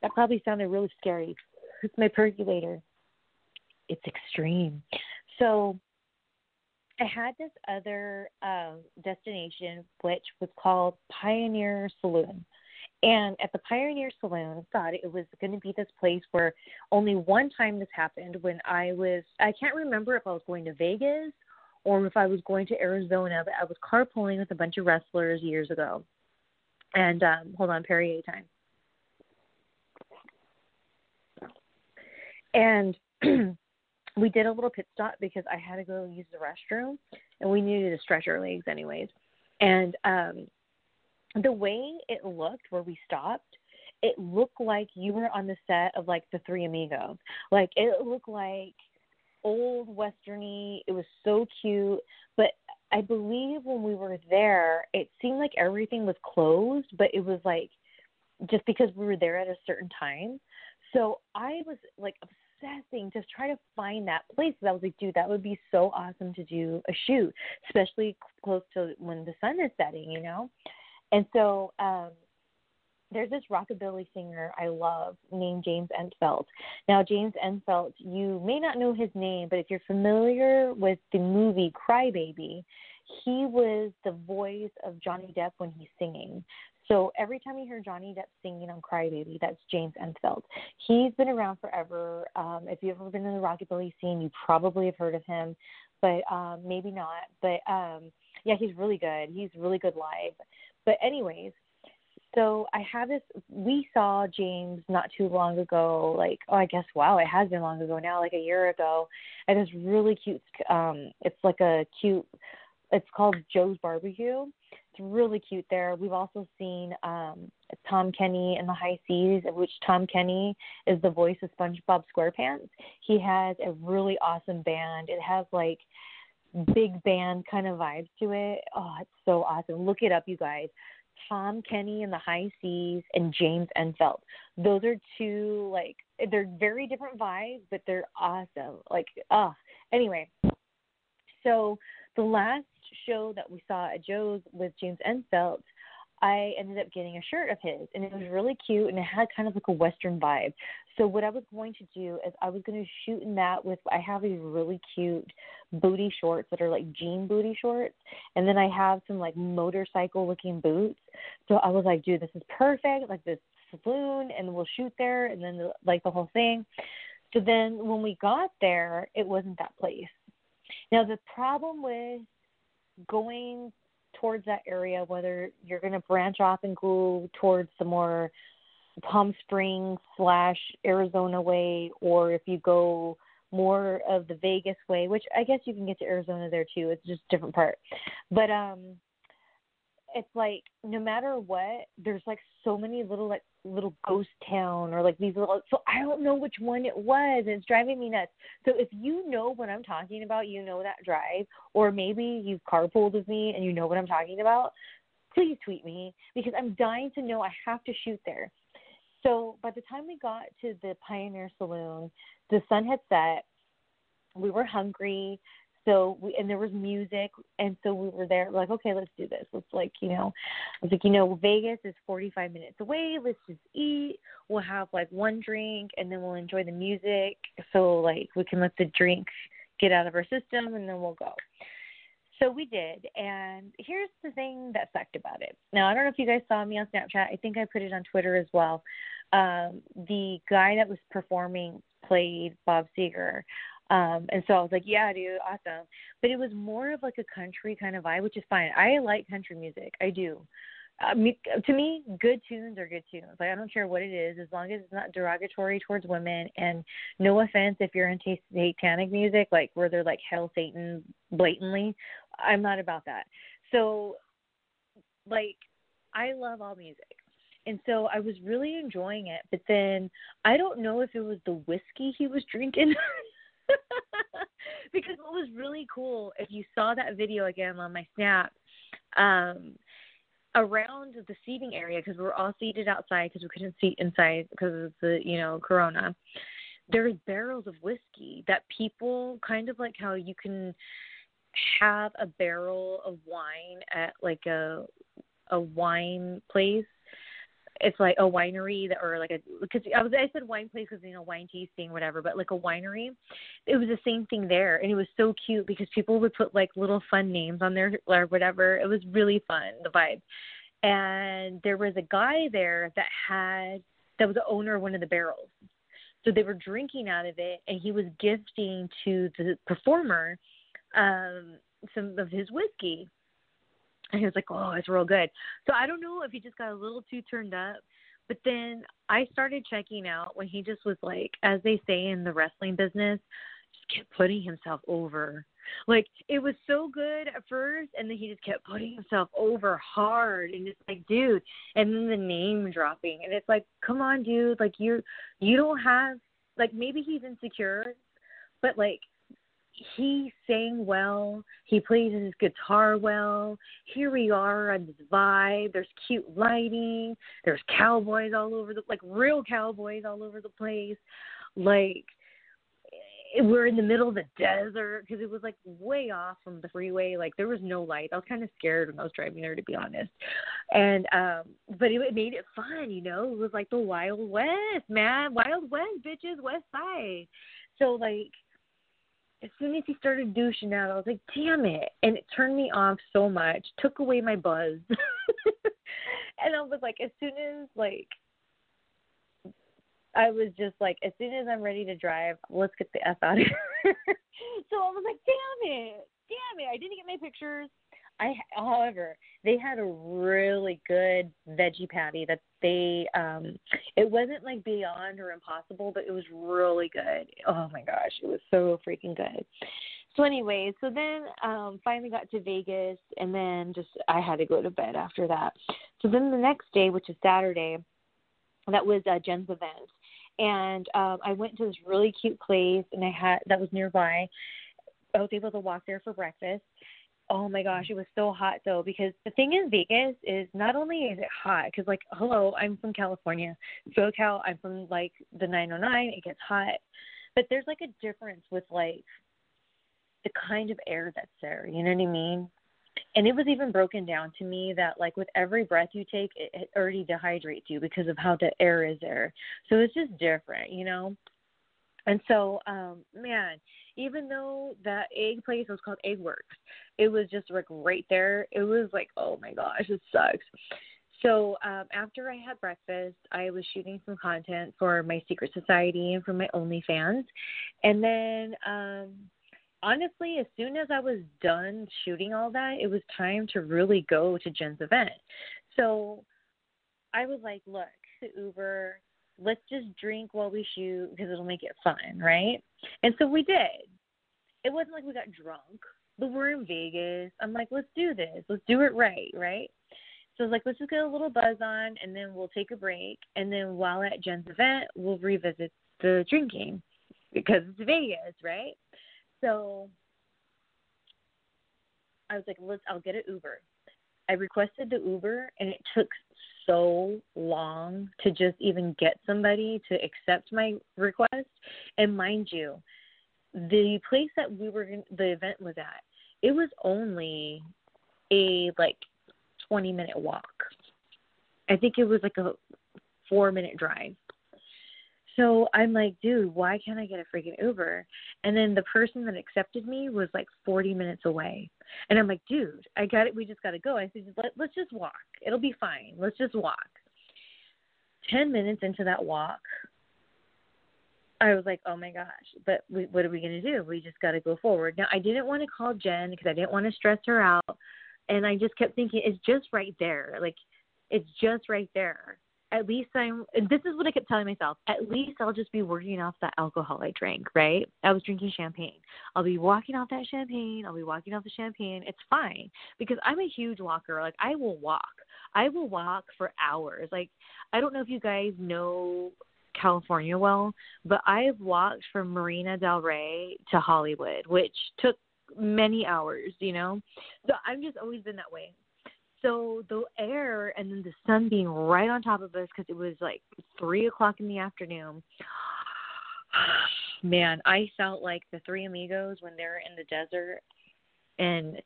That probably sounded really scary. It's my percolator. It's extreme. So I had this other um, destination, which was called Pioneer Saloon. And at the Pioneer Saloon, thought it was going to be this place where only one time this happened when I was, I can't remember if I was going to Vegas or if I was going to Arizona, but I was carpooling with a bunch of wrestlers years ago. And um, hold on, Perrier time. And we did a little pit stop because I had to go use the restroom and we needed to stretch our legs anyways. And um the way it looked where we stopped, it looked like you were on the set of like the Three Amigos. Like it looked like old westerny. It was so cute, but I believe when we were there, it seemed like everything was closed, but it was like just because we were there at a certain time. So I was like obsessing to try to find that place. I was like, dude, that would be so awesome to do a shoot, especially close to when the sun is setting, you know? And so um there's this rockabilly singer I love named James Intveld. Now, James Intveld, you may not know his name, but if you're familiar with the movie Crybaby, he was the voice of Johnny Depp when he's singing. So every time you hear Johnny Depp singing on Crybaby, that's James Intveld. He's been around forever. Um, if you've ever been in the rockabilly scene, you probably have heard of him, but um, maybe not. But um, yeah, he's really good. He's really good live. But anyways, so I have this. We saw James not too long ago. Like, oh, I guess wow, it has been long ago now, like a year ago. And this really cute. Um, it's like a cute. It's called Joe's Barbecue. It's really cute there. We've also seen um, Tom Kenny in the High Seas, which Tom Kenny is the voice of SpongeBob SquarePants. He has a really awesome band. It has like big band kind of vibes to it. Oh, it's so awesome. Look it up, you guys. Tom Kenny and the High Seas and James Intveld. Those are two like they're very different vibes, but they're awesome. Like, ah, anyway. So the last show that we saw at Joe's with James Intveld, I ended up getting a shirt of his, and it was really cute, and it had kind of like a Western vibe. So what I was going to do is I was going to shoot in that with I have these really cute booty shorts that are like jean booty shorts, and then I have some like motorcycle looking boots. So I was like, dude, this is perfect, like this saloon, and we'll shoot there, and then the, like the whole thing. So then when we got there, it wasn't that place. Now the problem with going towards that area, whether you're going to branch off and go towards the more Palm Springs slash Arizona way, or if you go more of the Vegas way, which I guess you can get to Arizona there too. It's just a different part. But um it's like no matter what, there's like so many little like little ghost town or like these little so I don't know which one it was and it's driving me nuts. So if you know what I'm talking about, you know that drive, or maybe you've carpooled with me and you know what I'm talking about, please tweet me because I'm dying to know I have to shoot there. So by the time we got to the Pioneer Saloon, the sun had set. We were hungry. So we and there was music, and so we were there like, okay, let's do this. Let's like, you know, I was like, you know, Vegas is 45 minutes away. Let's just eat. We'll have like one drink, and then we'll enjoy the music. So like we can let the drink get out of our system, and then we'll go. So we did, and here's the thing that sucked about it. Now I don't know if you guys saw me on Snapchat. I think I put it on Twitter as well. Um, the guy that was performing played Bob Seger. Um, and so I was like, yeah, dude, awesome. But it was more of like a country kind of vibe, which is fine. I like country music. I do. Uh, to me, good tunes are good tunes. Like I don't care what it is, as long as it's not derogatory towards women. And no offense if you're into satanic music, like where they're like hell Satan blatantly. I'm not about that. So, like, I love all music. And so I was really enjoying it. But then I don't know if it was the whiskey he was drinking because what was really cool, if you saw that video again on my snap, um, around the seating area because we were all seated outside because we couldn't seat inside because of the you know corona. There's barrels of whiskey that people kind of like how you can have a barrel of wine at like a a wine place it's like a winery that, or like a because I was I said wine place because you know wine tasting whatever, but like a winery, it was the same thing there, and it was so cute because people would put like little fun names on there or whatever. It was really fun, the vibe, and there was a guy there that had that was the owner of one of the barrels, so they were drinking out of it, and he was gifting to the performer um some of his whiskey and he was like, "Oh, it's real good." So I don't know if he just got a little too turned up, but then I started checking out when he just was like, as they say in the wrestling business, just kept putting himself over. Like it was so good at first, and then he just kept putting himself over hard, and it's like, dude, and then the name dropping, and it's like, come on, dude, like you're you don't have like maybe he's insecure, but like he sang well. He plays his guitar well. Here we are on this vibe. There's cute lighting. There's cowboys all over the like real cowboys all over the place. Like we're in the middle of the desert because it was like way off from the freeway. Like there was no light. I was kind of scared when I was driving there, to be honest. And um, but it, it made it fun, you know. It was like the Wild West, man, Wild West, bitches, West Side. So like, as soon as he started douching out, I was like, damn it, and it turned me off so much, took away my buzz. and I was like, as soon as like I was just like, as soon as I'm ready to drive, let's get the F out of here. so I was like, damn it, damn it. I didn't get my pictures. I, however, they had a really good veggie patty that they, um, it wasn't like beyond or impossible, but it was really good. Oh my gosh, it was so freaking good. So anyway, so then um finally got to Vegas and then just I had to go to bed after that. So then the next day, which is Saturday, that was uh, Jen's event and um I went to this really cute place and I had that was nearby. I was able to walk there for breakfast. Oh my gosh, it was so hot though because the thing in Vegas is not only is it hot because like hello, I'm from California, SoCal. I'm from like the 909. It gets hot, but there's like a difference with like the kind of air that's there. You know what I mean? and it was even broken down to me that like with every breath you take it, it already dehydrates you because of how the air is there so it's just different you know and so um man even though that egg place was called egg works it was just like right there it was like oh my gosh it sucks so um after i had breakfast i was shooting some content for my secret society and for my onlyfans and then um honestly, as soon as I was done shooting all that, it was time to really go to Jen's event. So I was like, look, the Uber, let's just drink while we shoot because it'll make it fun, right? And so we did. It wasn't like we got drunk, but we're in Vegas. I'm like, let's do this. Let's do it right, right? So I was like, let's just get a little buzz on and then we'll take a break. And then while at Jen's event, we'll revisit the drinking because it's Vegas, right? So I was like, let's, I'll get an Uber. I requested the Uber and it took so long to just even get somebody to accept my request. And mind you, the place that we were, the event was at, it was only a like 20 minute walk. I think it was like a four minute drive. So I'm like, dude, why can't I get a freaking Uber? And then the person that accepted me was like 40 minutes away. And I'm like, dude, I got it. We just got to go. I said, Let, let's just walk. It'll be fine. Let's just walk. 10 minutes into that walk, I was like, oh my gosh, but we, what are we going to do? We just got to go forward. Now, I didn't want to call Jen because I didn't want to stress her out. And I just kept thinking, it's just right there. Like, it's just right there at least I'm, this is what I kept telling myself, at least I'll just be working off that alcohol I drank, right? I was drinking champagne. I'll be walking off that champagne. I'll be walking off the champagne. It's fine because I'm a huge walker. Like, I will walk. I will walk for hours. Like, I don't know if you guys know California well, but I've walked from Marina Del Rey to Hollywood, which took many hours, you know? So I've just always been that way so the air and then the sun being right on top of us because it was like three o'clock in the afternoon. Man, I felt like the three amigos when they're in the desert and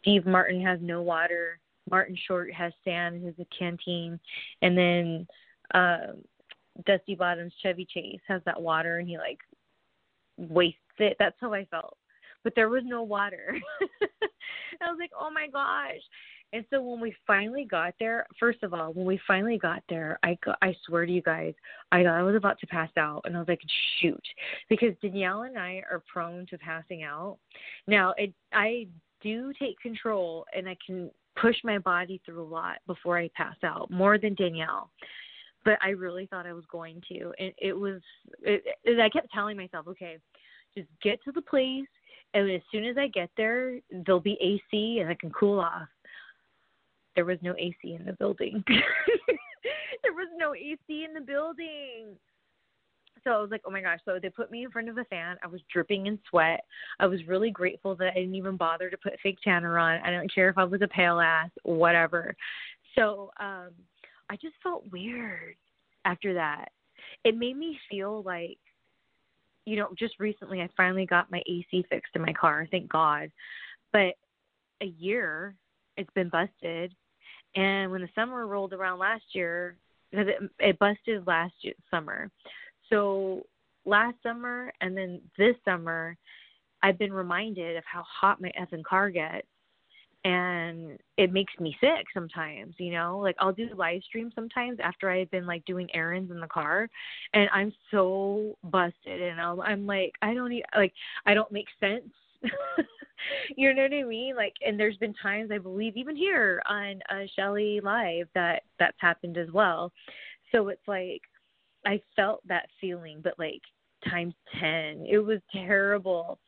Steve Martin has no water. Martin Short has sand in his canteen, and then uh, Dusty Bottoms Chevy Chase has that water, and he like wastes it. That's how I felt. But there was no water. I was like, oh my gosh. And so when we finally got there, first of all, when we finally got there, I I swear to you guys, I I was about to pass out, and I was like, shoot, because Danielle and I are prone to passing out. Now, it I do take control, and I can push my body through a lot before I pass out, more than Danielle. But I really thought I was going to, and it was. It, it, I kept telling myself, okay, just get to the place, and as soon as I get there, there'll be AC, and I can cool off there was no AC in the building. there was no AC in the building. So I was like, oh my gosh. So they put me in front of a fan. I was dripping in sweat. I was really grateful that I didn't even bother to put fake tanner on. I don't care if I was a pale ass, whatever. So um I just felt weird after that. It made me feel like you know, just recently I finally got my AC fixed in my car, thank God. But a year it's been busted. And when the summer rolled around last year, because it, it busted last year, summer. So last summer and then this summer, I've been reminded of how hot my effing car gets and it makes me sick sometimes you know? Like i'll do live stream sometimes after i've been like doing errands in the car and i'm so busted and i'm, I'm like i don't e- like i don't make sense. You know what i mean? Like and there's been times i believe even here on uh shelly live that that's happened as well. So it's like i felt that feeling but like times 10 it was terrible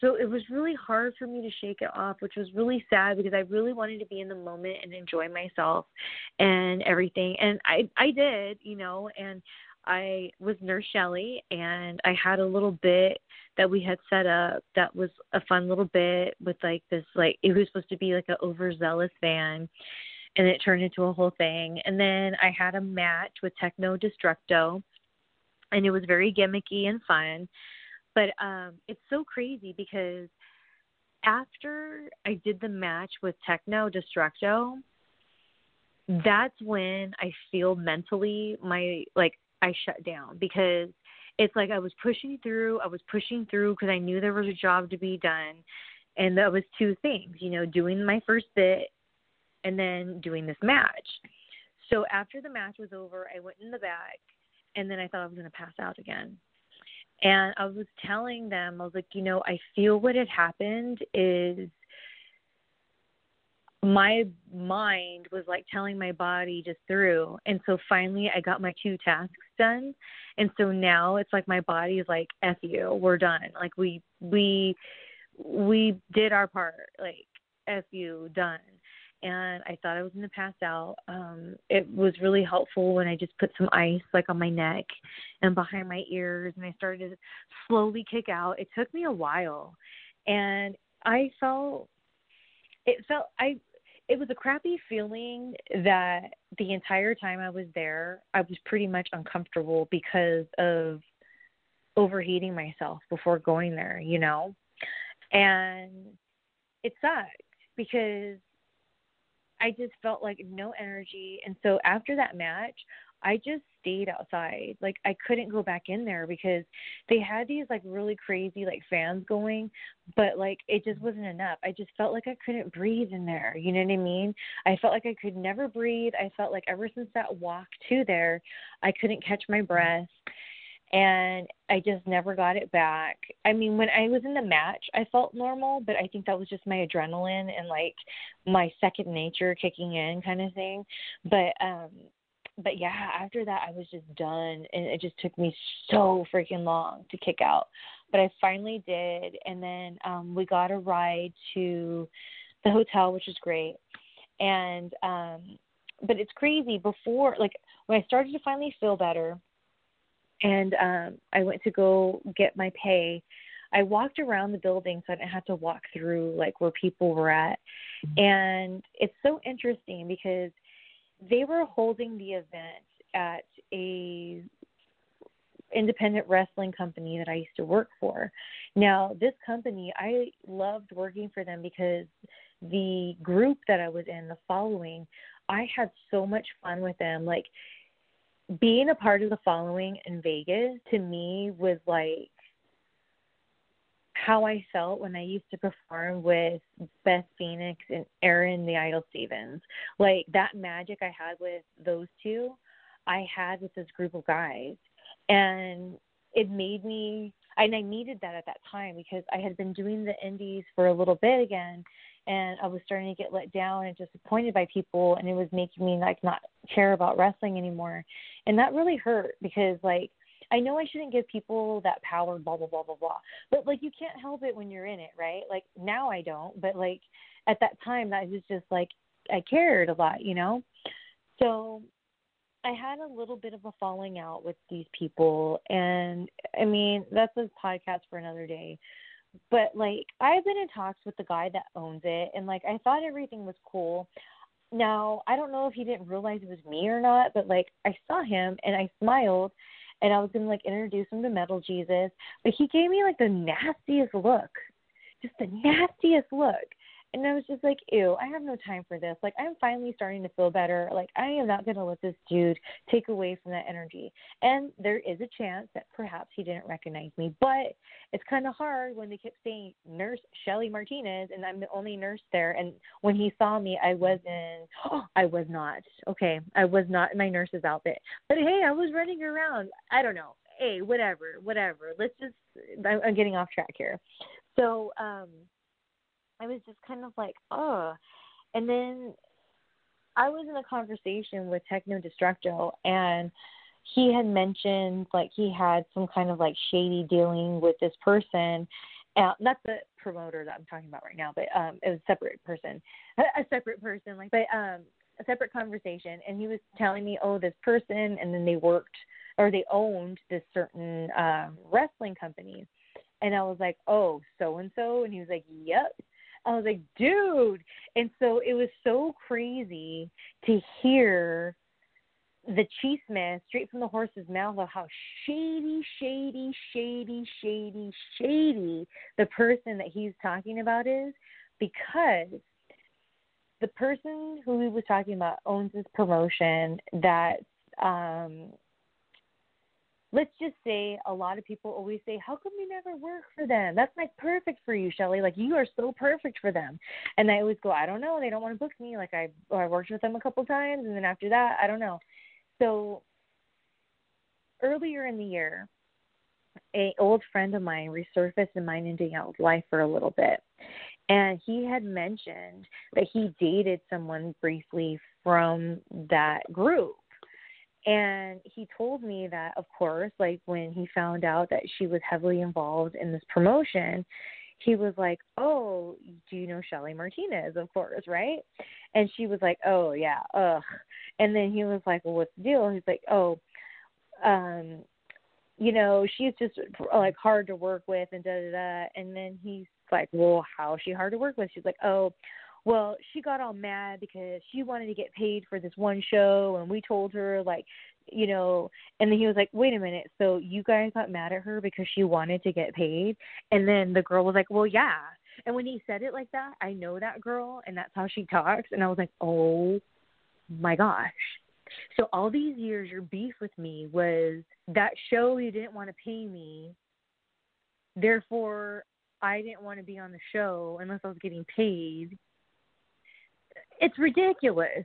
so it was really hard for me to shake it off, which was really sad because I really wanted to be in the moment and enjoy myself and everything. And I I did, you know, and I was Nurse Shelly and I had a little bit that we had set up that was a fun little bit with like this like it was supposed to be like an overzealous fan and it turned into a whole thing. And then I had a match with Techno Destructo and it was very gimmicky and fun but um it's so crazy because after I did the match with Techno Destructo, that's when I feel mentally my like I shut down because it's like I was pushing through, I was pushing through because I knew there was a job to be done. And that was two things, you know, doing my first bit and then doing this match. So after the match was over, I went in the back and then I thought I was going to pass out again. And I was telling them, I was like, you know, I feel what had happened is my mind was like telling my body just through. And so finally I got my two tasks done. And so now it's like my body is like, F you, we're done. Like we we we did our part. Like F you, done and I thought I was going to pass out. Um, it was really helpful when I just put some ice like on my neck and behind my ears, and I started to slowly kick out. It took me a while, and I felt it felt I it was a crappy feeling that the entire time I was there, I was pretty much uncomfortable because of overheating myself before going there, you know? And it sucked because I just felt like no energy. And so after that match, I just stayed outside. Like I couldn't go back in there because they had these like really crazy like fans going, but like it just wasn't enough. I just felt like I couldn't breathe in there. You know what I mean? I felt like I could never breathe. I felt like ever since that walk to there, I couldn't catch my breath and I just never got it back. I mean, when I was in the match, I felt normal, but I think that was just my adrenaline and like my second nature kicking in kind of thing. But um but yeah, after that I was just done and it just took me so freaking long to kick out. But I finally did and then um we got a ride to the hotel, which was great. And um but it's crazy before like when I started to finally feel better, and um I went to go get my pay. I walked around the building so I didn't have to walk through like where people were at. And it's so interesting because they were holding the event at a independent wrestling company that I used to work for. Now, this company, I loved working for them because the group that I was in, the following, I had so much fun with them. Like being a part of the following in Vegas to me was like how I felt when I used to perform with Beth Phoenix and Aaron the Idol Stevens. Like that magic I had with those two, I had with this group of guys. And it made me and I needed that at that time because I had been doing the indies for a little bit again and I was starting to get let down and disappointed by people and it was making me like not care about wrestling anymore. And that really hurt because like I know I shouldn't give people that power, blah blah blah blah blah. But like you can't help it when you're in it, right? Like now I don't, but like at that time that was just like I cared a lot, you know? So I had a little bit of a falling out with these people and I mean, that's a podcast for another day but like I've been in talks with the guy that owns it and like I thought everything was cool. Now, I don't know if he didn't realize it was me or not, but like I saw him and I smiled and I was gonna like introduce him to Metal Jesus, but he gave me like the nastiest look, just the nastiest look. And I was just like, ew, I have no time for this. Like, I'm finally starting to feel better. Like, I am not going to let this dude take away from that energy. And there is a chance that perhaps he didn't recognize me, but it's kind of hard when they kept saying Nurse Shelly Martinez, and I'm the only nurse there. And when he saw me, I wasn't, oh, I was not. Okay, I was not in my nurse's outfit. But hey, I was running around. I don't know. Hey, whatever, whatever. Let's just, I'm, I'm getting off track here. So, um, I was just kind of like, oh. And then I was in a conversation with Techno Destructo, and he had mentioned like he had some kind of like shady dealing with this person. Uh, not the promoter that I'm talking about right now, but um, it was a separate person, a, separate person, like, but um, a separate conversation. And he was telling me, oh, this person, and then they worked or they owned this certain um, wrestling company. And I was like, oh, so and so, and he was like, yep. I was like, dude. And so it was so crazy to hear the chisme straight from the horse's mouth of how shady, shady, shady, shady, shady the person that he's talking about is because the person who he was talking about owns this promotion that um let's just say a lot of people always say, How come you never work for them? That's like perfect for you, Shelly. Like you are so perfect for them. And I always go, I don't know, they don't want to book me. Like I I worked with them a couple times and then after that, I don't know. So earlier in the year, a old friend of mine resurfaced in mine and Danielle's life for a little bit. And he had mentioned that he dated someone briefly from that group and he told me that, of course, like when he found out that she was heavily involved in this promotion, he was like, "Oh, do you know Shelly Martinez? Of course, right?" And she was like, "Oh yeah, ugh." And then he was like, "Well, what's the deal?" He's like, "Oh, um, you know, she's just like hard to work with and da da da." And then he's like, "Well, how is she hard to work with?" She's like, "Oh, well, she got all mad because she wanted to get paid for this one show, and we told her like, you know, and then he was like, wait a minute, so you guys got mad at her because she wanted to get paid, and then the girl was like, well, yeah. And when he said it like that, I know that girl, and that's how she talks, and I was like, oh my gosh. So all these years, your beef with me was that show you didn't want to pay me. Therefore, I didn't want to be on the show unless I was getting paid. It's ridiculous.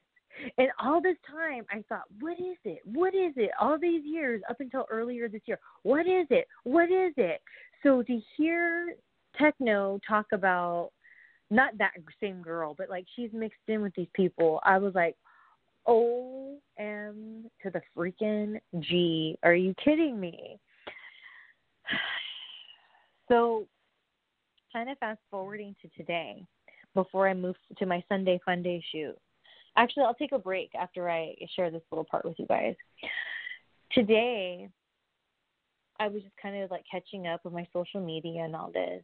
And all this time, I thought, what is it? What is it? All these years up until earlier this year, what is it? What is it? So to hear Techno talk about not that same girl, but like she's mixed in with these people, I was like, O M to the freaking G. Are you kidding me? So, kind of fast forwarding to today, before I move to my Sunday Fun Day shoot. Actually, I'll take a break after I share this little part with you guys. Today, I was just kind of like catching up with my social media and all this.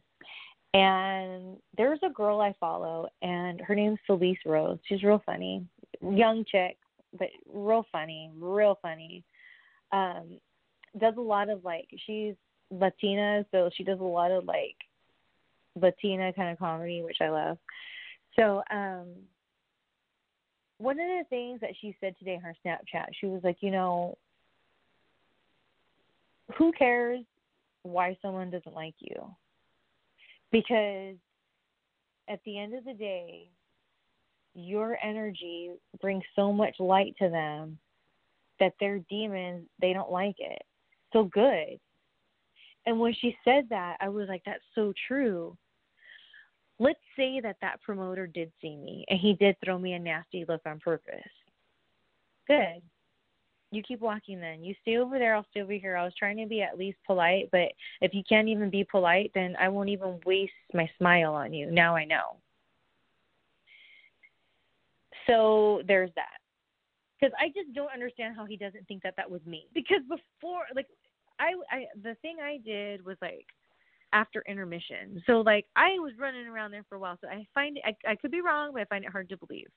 And there's a girl I follow, and her name's Felice Rose. She's real funny, young chick, but real funny, real funny. Um, does a lot of like she's Latina, so she does a lot of like Latina kind of comedy, which I love. So, um, one of the things that she said today in her Snapchat, she was like, you know, who cares why someone doesn't like you? Because at the end of the day, your energy brings so much light to them that their demons, they don't like it. So good. And when she said that, I was like, that's so true let's say that that promoter did see me and he did throw me a nasty look on purpose. Good. You keep walking then. You stay over there, I'll stay over here. I was trying to be at least polite, but if you can't even be polite, then I won't even waste my smile on you. Now I know. So there's that. Because I just don't understand how he doesn't think that that was me. Because before, like, I, I the thing I did was like after intermission. So like I was running around there for a while, so I find it, I, I could be wrong, but I find it hard to believe.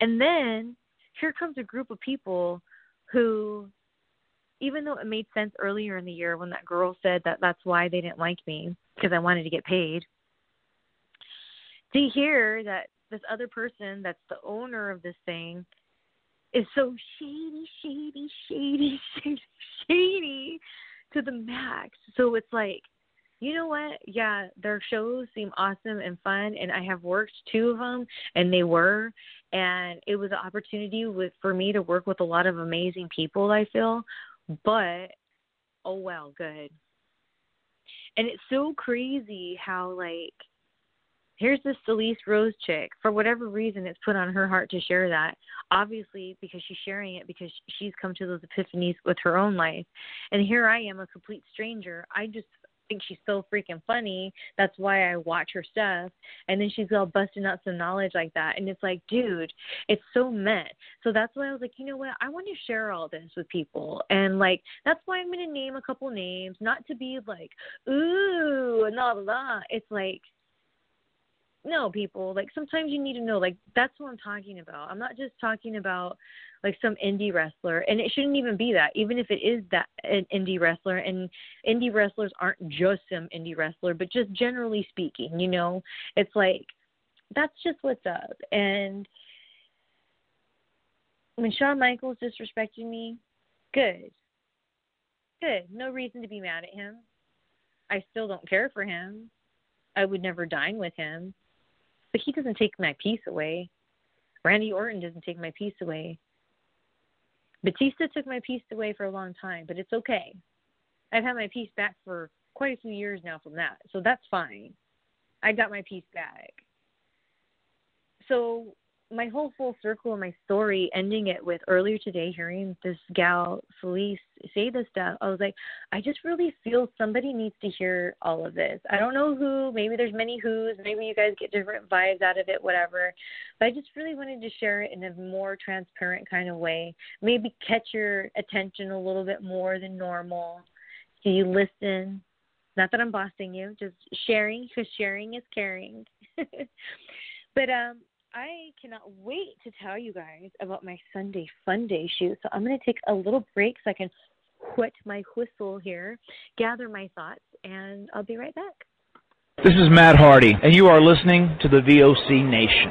And then here comes a group of people who even though it made sense earlier in the year when that girl said that that's why they didn't like me because I wanted to get paid. To hear that this other person that's the owner of this thing is so shady, shady, shady, shady, shady to the max. So it's like, you know what? Yeah, their shows seem awesome and fun, and I have worked two of them, and they were, and it was an opportunity with for me to work with a lot of amazing people. I feel, but oh well, good. And it's so crazy how like here's this Celeste Rose chick. For whatever reason, it's put on her heart to share that. Obviously, because she's sharing it because she's come to those epiphanies with her own life. And here I am, a complete stranger. I just think she's so freaking funny. That's why I watch her stuff. And then she's all busting out some knowledge like that. And it's like, dude, it's so meant. So that's why I was like, you know what? I want to share all this with people. And like, that's why I'm going to name a couple names, not to be like, ooh, and all that. It's like, no people like sometimes you need to know like that's what i'm talking about i'm not just talking about like some indie wrestler and it shouldn't even be that even if it is that an indie wrestler and indie wrestlers aren't just some indie wrestler but just generally speaking you know it's like that's just what's up. And when Shawn Michaels disrespected me good. Good. No reason to be mad at him. I still don't care for him. I would never dine with him. But he doesn't take my peace away. Randy Orton doesn't take my peace away. Batista took my piece away for a long time, but it's okay. I've had my piece back for quite a few years now from that, so that's fine. I got my piece back. So my whole full circle of my story, ending it with earlier today, hearing this gal Felice say this stuff, I was like, I just really feel somebody needs to hear all of this. I don't know who. Maybe there's many who's. Maybe you guys get different vibes out of it, whatever. But I just really wanted to share it in a more transparent kind of way. Maybe catch your attention a little bit more than normal. Do you listen. Not that I'm bossing you, just sharing because sharing is caring. but um I cannot wait to tell you guys about my Sunday Fun Day shoot. So I'm going to take a little break so I can whet my whistle here, gather my thoughts, and I'll be right back. This is Matt Hardy, and you are listening to the VOC Nation.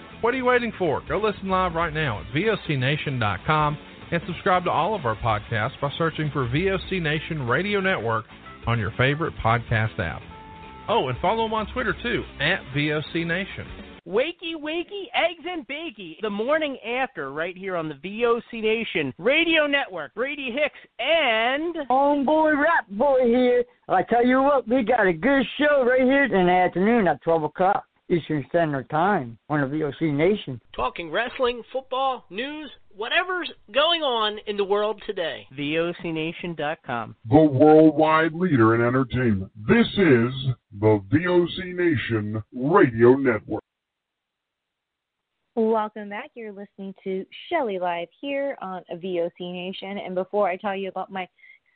What are you waiting for? Go listen live right now at VOCNation.com and subscribe to all of our podcasts by searching for VOC Nation Radio Network on your favorite podcast app. Oh, and follow them on Twitter too, at VOC Nation. Wakey, wakey, eggs and bakey. The morning after, right here on the VOC Nation Radio Network. Brady Hicks and. Homeboy Rap Boy here. I tell you what, we got a good show right here in the afternoon at 12 o'clock. Eastern Standard Time on the VOC Nation. Talking wrestling, football, news, whatever's going on in the world today. VOCNation.com. The worldwide leader in entertainment. This is the VOC Nation Radio Network. Welcome back. You're listening to Shelly Live here on VOC Nation. And before I tell you about my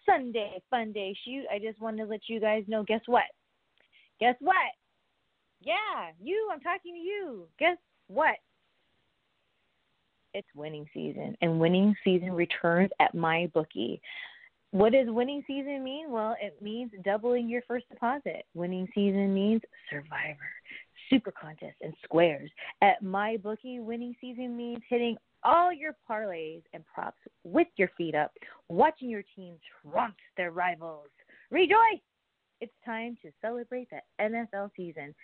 Sunday Fun Day shoot, I just wanted to let you guys know guess what? Guess what? Yeah, you, I'm talking to you. Guess what? It's winning season, and winning season returns at MyBookie. What does winning season mean? Well, it means doubling your first deposit. Winning season means survivor, super contest, and squares. At MyBookie, winning season means hitting all your parlays and props with your feet up, watching your team trump their rivals. Rejoice! It's time to celebrate the NFL season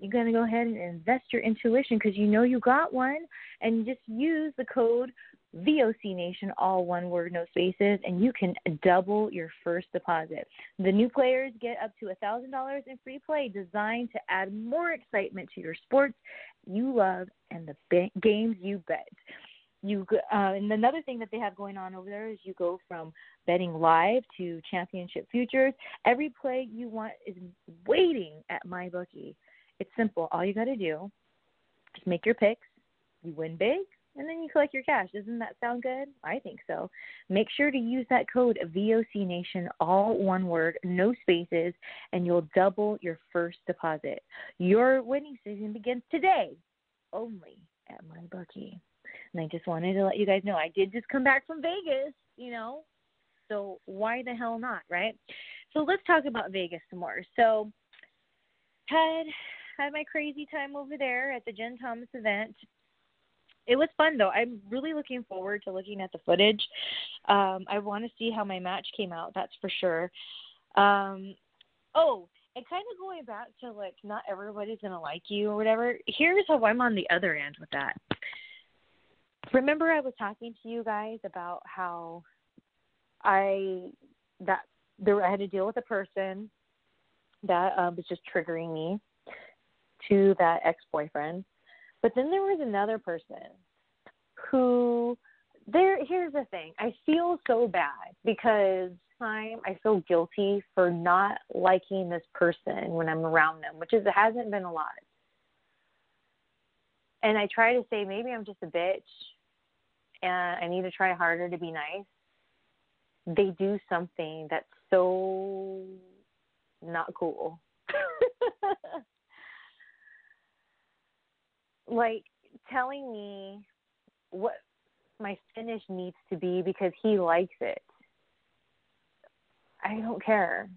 you're going to go ahead and invest your intuition because you know you got one and just use the code VOC Nation, all one word, no spaces, and you can double your first deposit. The new players get up to $1,000 in free play designed to add more excitement to your sports you love and the ba- games you bet. You uh, and another thing that they have going on over there is you go from betting live to championship futures. Every play you want is waiting at MyBookie. It's simple. All you got to do is make your picks. You win big, and then you collect your cash. Doesn't that sound good? I think so. Make sure to use that code VOC Nation, all one word, no spaces, and you'll double your first deposit. Your winning season begins today, only at my bookie. And I just wanted to let you guys know I did just come back from Vegas, you know. So why the hell not, right? So let's talk about Vegas some more. So had had my crazy time over there at the Jen Thomas event. It was fun though. I'm really looking forward to looking at the footage. Um, I want to see how my match came out. That's for sure. Um, oh, and kind of going back to like not everybody's gonna like you or whatever. Here's how I'm on the other end with that. Remember, I was talking to you guys about how I that there I had to deal with a person that um, was just triggering me to that ex boyfriend. But then there was another person who there here's the thing. I feel so bad because time I feel guilty for not liking this person when I'm around them, which is it hasn't been a lot. And I try to say maybe I'm just a bitch and I need to try harder to be nice. They do something that's so not cool. like telling me what my finish needs to be because he likes it. I don't care.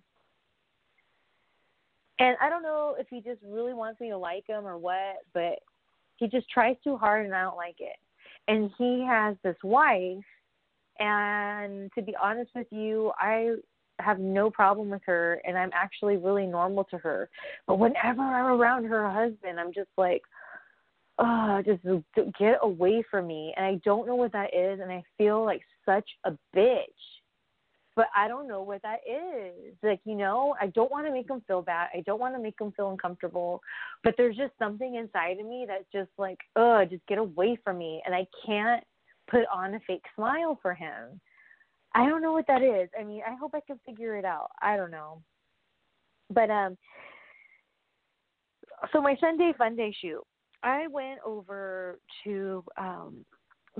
And I don't know if he just really wants me to like him or what, but he just tries too hard and I don't like it. And he has this wife and to be honest with you, I have no problem with her and I'm actually really normal to her. But whenever I'm around her husband, I'm just like, oh, just get away from me. And I don't know what that is, and I feel like such a bitch. But I don't know what that is. Like, you know, I don't want to make them feel bad. I don't want to make them feel uncomfortable. But there's just something inside of me that's just like, oh, just get away from me. And I can't put on a fake smile for him. I don't know what that is. I mean, I hope I can figure it out. I don't know. But um so my Sunday fun day shoot. I went over to um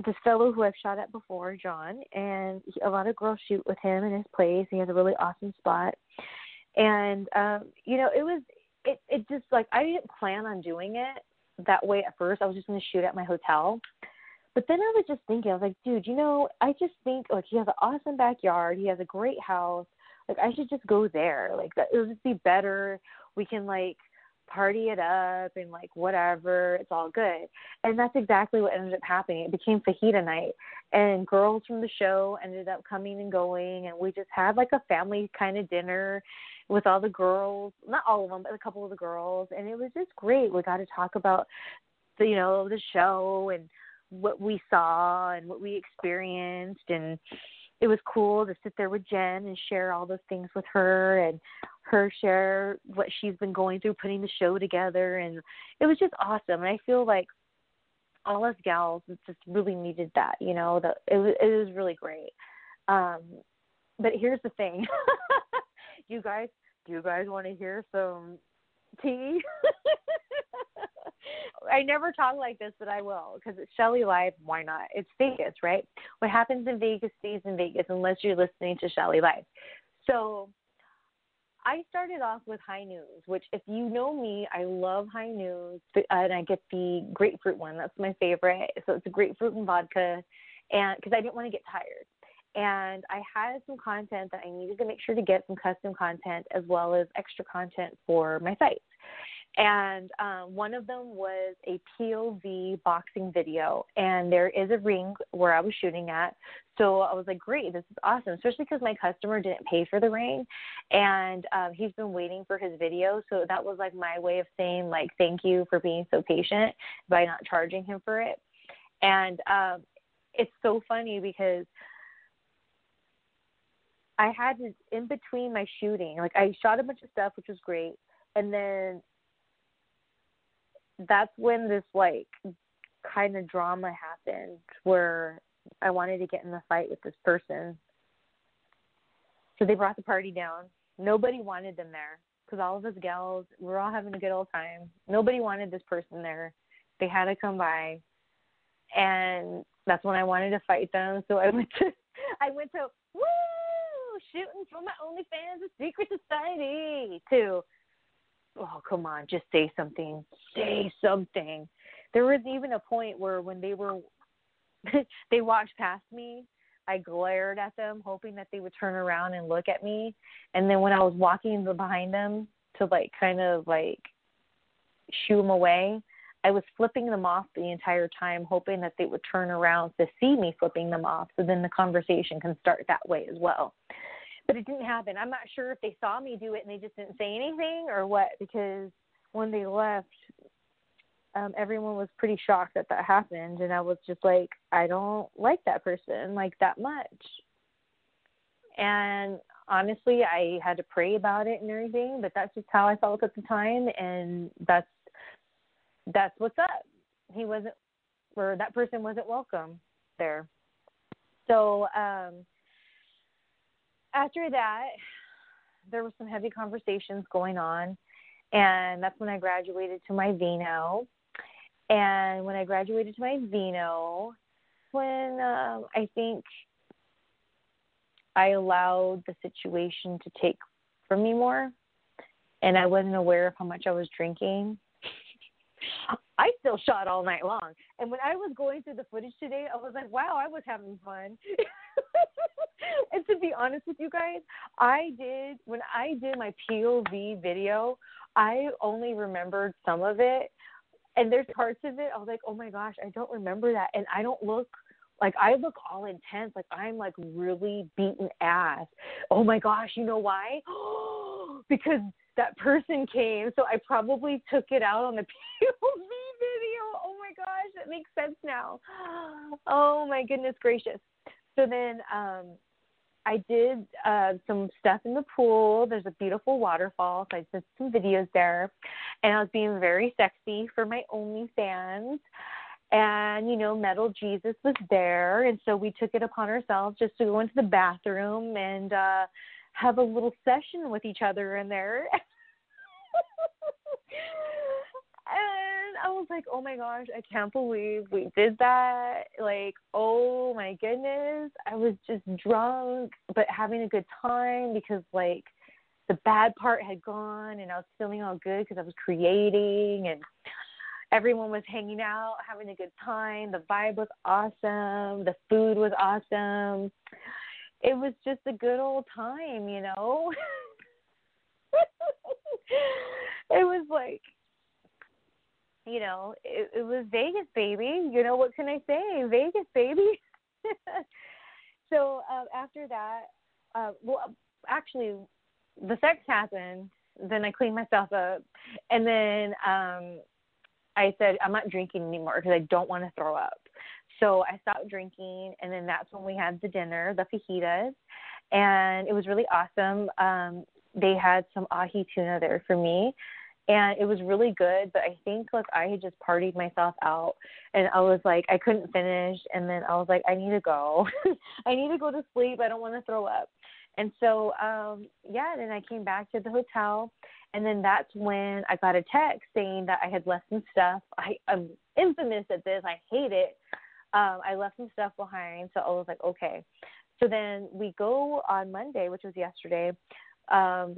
this fellow who I've shot at before, John, and he, a lot of girls shoot with him in his place. He has a really awesome spot, and um, you know, it was it it just like I didn't plan on doing it that way at first. I was just going to shoot at my hotel, but then I was just thinking, I was like, dude, you know, I just think like he has an awesome backyard. He has a great house. Like I should just go there. Like that, it would just be better. We can like party it up and like whatever, it's all good. And that's exactly what ended up happening. It became fajita night and girls from the show ended up coming and going and we just had like a family kind of dinner with all the girls, not all of them, but a couple of the girls and it was just great. We got to talk about the you know, the show and what we saw and what we experienced and it was cool to sit there with Jen and share all those things with her and her share what she's been going through putting the show together and it was just awesome and I feel like all us gals just really needed that, you know, that it was it was really great. Um but here's the thing. you guys do you guys want to hear some tea? I never talk like this, but I will because it's Shelly Live. Why not? It's Vegas, right? What happens in Vegas stays in Vegas unless you're listening to Shelly Live. So I started off with High Noons, which, if you know me, I love High Noons, and I get the grapefruit one. That's my favorite. So it's a grapefruit and vodka, and because I didn't want to get tired, and I had some content that I needed to make sure to get some custom content as well as extra content for my sites and um, one of them was a POV boxing video, and there is a ring where I was shooting at. So I was like, great, this is awesome, especially because my customer didn't pay for the ring, and um, he's been waiting for his video. So that was like my way of saying like thank you for being so patient by not charging him for it. And um, it's so funny because I had to in between my shooting, like I shot a bunch of stuff, which was great, and then that's when this like kind of drama happened where I wanted to get in the fight with this person. So they brought the party down. Nobody wanted them there because all of us gals, we're all having a good old time. Nobody wanted this person there. They had to come by, and that's when I wanted to fight them. So I went to, I went to woo shooting for my OnlyFans, a secret society, to oh come on just say something. Say something. There was even a point where when they were they walked past me i glared at them hoping that they would turn around and look at me. And then when i was walking behind them to like kind of like shoo them away i was flipping them off the entire time hoping that they would turn around to see me flipping them off. So then the conversation can start that way as well but it didn't happen. I'm not sure if they saw me do it and they just didn't say anything or what because when they left um everyone was pretty shocked that that happened and I was just like I don't like that person like that much. And honestly, I had to pray about it and everything, but that's just how I felt at the time and that's that's what's up. He wasn't or that person wasn't welcome there. So, um after that, there was some heavy conversations going on, and that's when I graduated to my Vino. And when I graduated to my Vino, when um, I think I allowed the situation to take from me more, and I wasn't aware of how much I was drinking. I still shot all night long. And when I was going through the footage today, I was like, wow, I was having fun. and to be honest with you guys, I did, when I did my POV video, I only remembered some of it. And there's parts of it, I was like, oh my gosh, I don't remember that. And I don't look like I look all intense, like I'm like really beaten ass. Oh my gosh, you know why? because that person came, so I probably took it out on the POV video. Oh my gosh, that makes sense now. Oh my goodness gracious. So then um I did uh, some stuff in the pool. There's a beautiful waterfall, so I did some videos there, and I was being very sexy for my OnlyFans. And you know, Metal Jesus was there, and so we took it upon ourselves just to go into the bathroom and uh have a little session with each other in there. and I was like, oh my gosh, I can't believe we did that. Like, oh my goodness. I was just drunk, but having a good time because, like, the bad part had gone and I was feeling all good because I was creating and everyone was hanging out, having a good time. The vibe was awesome. The food was awesome it was just a good old time, you know. it was like you know, it, it was Vegas, baby. You know what can I say? Vegas, baby. so uh, after that, uh, well, actually, the sex happened. Then I cleaned myself up, and then um I said I'm not drinking anymore because I don't want to throw up. So I stopped drinking, and then that's when we had the dinner, the fajitas, and it was really awesome. Um, they had some ahi tuna there for me, and it was really good. But I think like I had just partied myself out, and I was like I couldn't finish, and then I was like I need to go, I need to go to sleep. I don't want to throw up. And so, um, yeah, then I came back to the hotel, and then that's when I got a text saying that I had left some stuff. I, I'm infamous at this. I hate it. Um, I left some stuff behind, so I was like, okay. So then we go on Monday, which was yesterday. Um,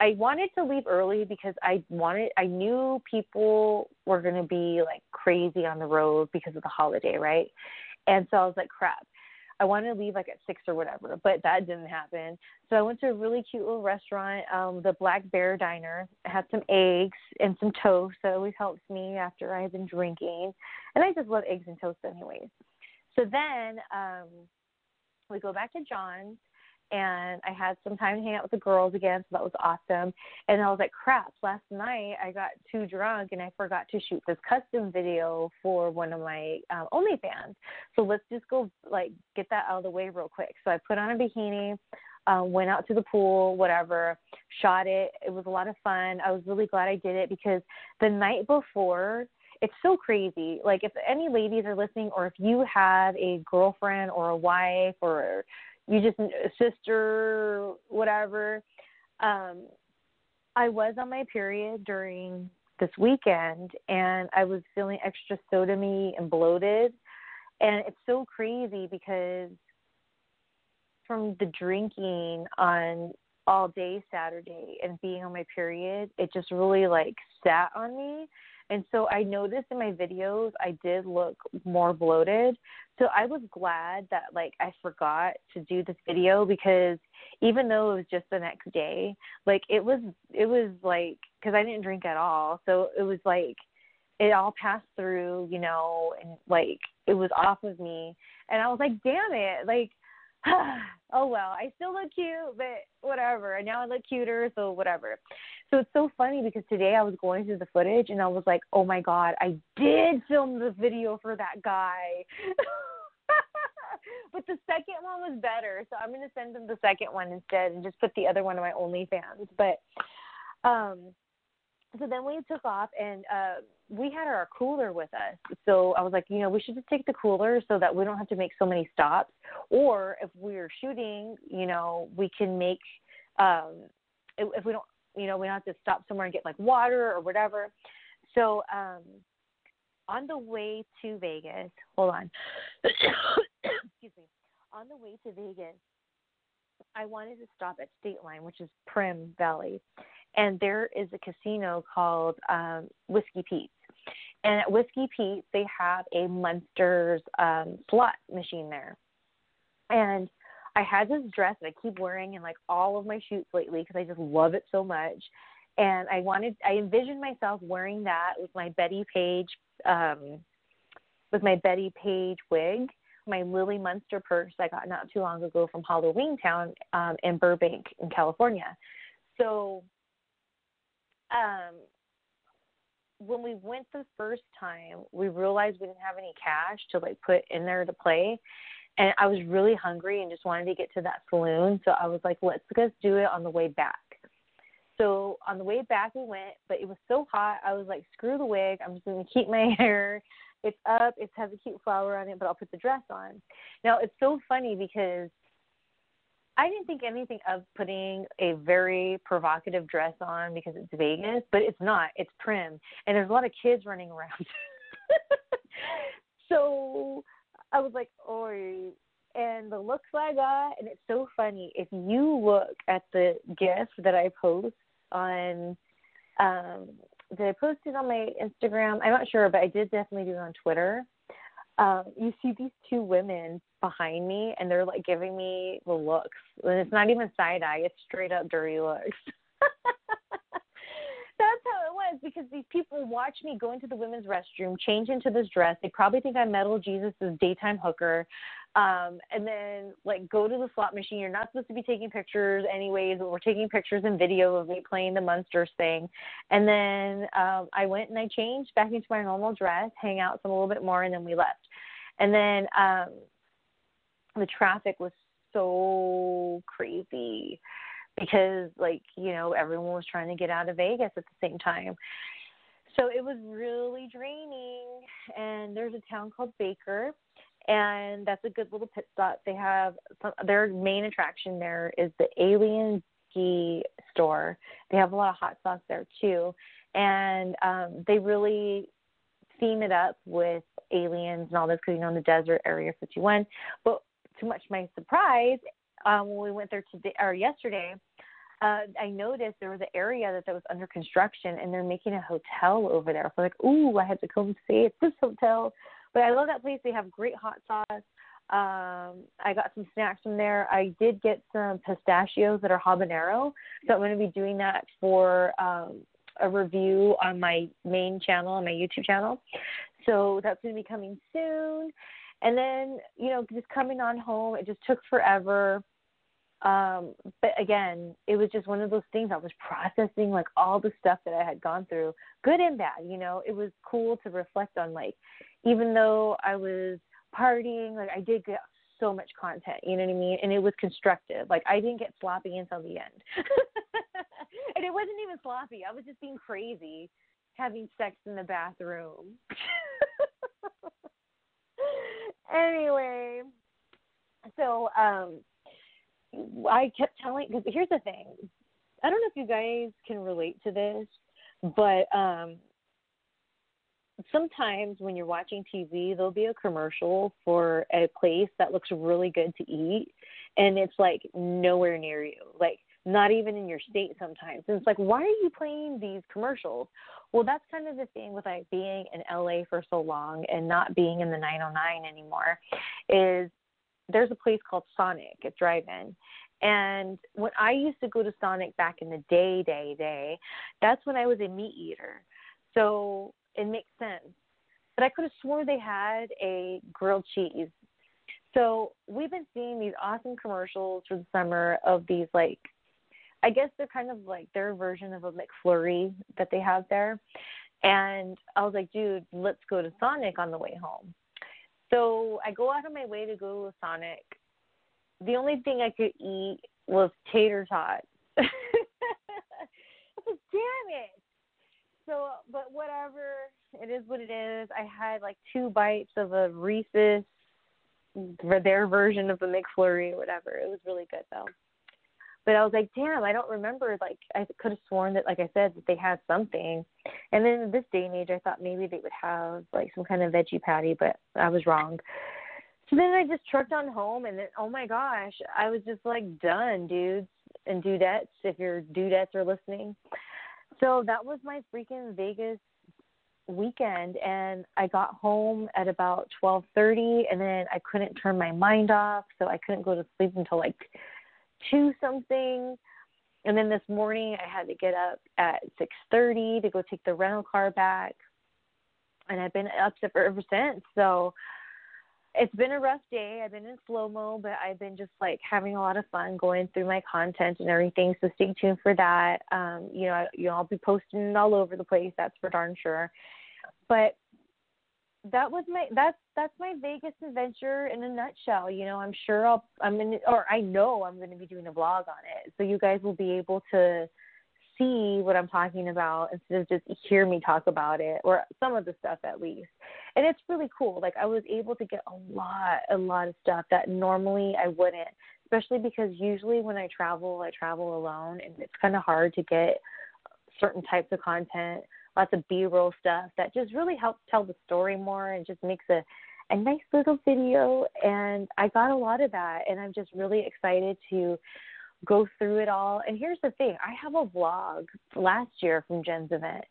I wanted to leave early because I wanted I knew people were going to be like crazy on the road because of the holiday, right? And so I was like, crap. I wanted to leave like at six or whatever, but that didn't happen. So I went to a really cute little restaurant, um, the Black Bear Diner. I had some eggs and some toast. That always helps me after I have been drinking, and I just love eggs and toast anyways. So then um, we go back to John's, and I had some time to hang out with the girls again, so that was awesome. And I was like, crap, last night I got too drunk and I forgot to shoot this custom video for one of my um, OnlyFans. So let's just go like get that out of the way real quick. So I put on a bikini, um, went out to the pool, whatever, shot it. It was a lot of fun. I was really glad I did it because the night before, it's so crazy. Like if any ladies are listening, or if you have a girlfriend or a wife or you just sister, whatever. Um, I was on my period during this weekend, and I was feeling extra sodomy and bloated, and it's so crazy because from the drinking on all day Saturday and being on my period, it just really like sat on me and so I noticed in my videos I did look more bloated. So I was glad that like I forgot to do this video because even though it was just the next day, like it was it was like cuz I didn't drink at all. So it was like it all passed through, you know, and like it was off of me. And I was like, "Damn it." Like oh well, I still look cute, but whatever. And now I look cuter, so whatever. So it's so funny because today I was going through the footage and I was like, oh my god, I did film the video for that guy. but the second one was better, so I'm gonna send them the second one instead and just put the other one on my OnlyFans. But um, so then we took off and uh we had our cooler with us. So I was like, you know, we should just take the cooler so that we don't have to make so many stops. Or if we're shooting, you know, we can make um if we don't you know, we don't have to stop somewhere and get like water or whatever. So um on the way to Vegas, hold on. Excuse me. On the way to Vegas, I wanted to stop at State Line, which is Primm Valley, and there is a casino called um, Whiskey Pete's. And at Whiskey Pete's, they have a Munsters um, slot machine there. And I had this dress that I keep wearing in like all of my shoots lately because I just love it so much. And I wanted, I envisioned myself wearing that with my Bettie Page, um, with my Bettie Page wig, my Lily Munster purse I got not too long ago from Halloween Town um, in Burbank, in California. So, um, when we went the first time, we realized we didn't have any cash to like put in there to play. And I was really hungry and just wanted to get to that saloon. So I was like, let's just do it on the way back. So on the way back, we went, but it was so hot. I was like, screw the wig. I'm just going to keep my hair. It's up. It has a cute flower on it, but I'll put the dress on. Now, it's so funny because I didn't think anything of putting a very provocative dress on because it's Vegas, but it's not. It's Primm. And there's a lot of kids running around. so I was like, oi. And the looks I got, and it's so funny. If you look at the GIF that I post on, um, did I post it on my Instagram? I'm not sure, but I did definitely do it on Twitter. Um, you see these two women behind me, and they're like giving me the looks, and it's not even side eye; it's straight up dirty looks. that's how it was because these people watch me go into the women's restroom, change into this dress. They probably think I'm Metal Jesus' daytime hooker. Um, and then like go to the slot machine. You're not supposed to be taking pictures anyways, but we're taking pictures and video of me playing the Munsters thing. And then um I went and I changed back into my normal dress, hang out some a little bit more and then we left. And then um the traffic was so crazy because like, you know, everyone was trying to get out of Vegas at the same time. So it was really draining and there's a town called Baker and that's a good little pit stop. They have some, their main attraction there is the Alien Ski store. They have a lot of hot sauce there too, and um, they really theme it up with aliens and all this because you know in the desert area 51. But to much my surprise, um, when we went there today or yesterday, uh, I noticed there was an area that, that was under construction and they're making a hotel over there. So like, ooh, I had to come see this hotel. But I love that place. They have great hot sauce. Um, I got some snacks from there. I did get some pistachios that are habanero, so I'm going to be doing that for um, a review on my main channel, on my YouTube channel. So that's going to be coming soon. And then, you know, just coming on home, it just took forever. Um, but again, it was just one of those things I was processing like all the stuff that I had gone through, good and bad, you know. It was cool to reflect on like even though I was partying, like I did get so much content, you know what I mean? And it was constructive. Like I didn't get sloppy until the end. and it wasn't even sloppy. I was just being crazy having sex in the bathroom. anyway, so um I kept telling because here's the thing. I don't know if you guys can relate to this, but um sometimes when you're watching TV, there'll be a commercial for a place that looks really good to eat, and it's like nowhere near you, like not even in your state sometimes. And it's like, why are you playing these commercials? Well, that's kind of the thing with like being in LA for so long and not being in the 909 anymore. Is there's a place called Sonic at Drive-In, and when I used to go to Sonic back in the day, day, day, that's when I was a meat eater. So it makes sense. But I could have sworn they had a grilled cheese. So we've been seeing these awesome commercials for the summer of these like I guess they're kind of like their version of a McFlurry that they have there. And I was like, dude, let's go to Sonic on the way home. So I go out of my way to go to Sonic. The only thing I could eat was tater tots. I was damn it. So but whatever. It is what it is. I had like two bites of a reese's their version of the mcflurry or whatever. It was really good though but i was like damn i don't remember like i could have sworn that like i said that they had something. And then this day and age i thought maybe they would have like some kind of veggie patty but i was wrong. So then i just trucked on home and then oh my gosh i was just like done dudes and dudettes if your dudettes are listening. So that was my freaking Vegas weekend and I got home at about 12:30 and then I couldn't turn my mind off so I couldn't go to sleep until like 2 something and then this morning I had to get up at 6:30 to go take the rental car back and I've been up for ever since so it's been a rough day. I've been in slow mo, but I've been just like having a lot of fun going through my content and everything. So stay tuned for that. Um, you know, I, you know, I'll be posting all over the place. That's for darn sure. But that was my that's that's my Vegas adventure in a nutshell. You know, I'm sure I'll I'm in or I know I'm going to be doing a vlog on it, so you guys will be able to see what I'm talking about instead of just hear me talk about it or some of the stuff at least. And it's really cool. Like I was able to get a lot, a lot of stuff that normally I wouldn't, especially because usually when I travel, I travel alone and it's kind of hard to get certain types of content, lots of B-roll stuff that just really helps tell the story more and just makes a a nice little video and I got a lot of that and I'm just really excited to go through it all. And here's the thing I have a vlog last year from Jen's event.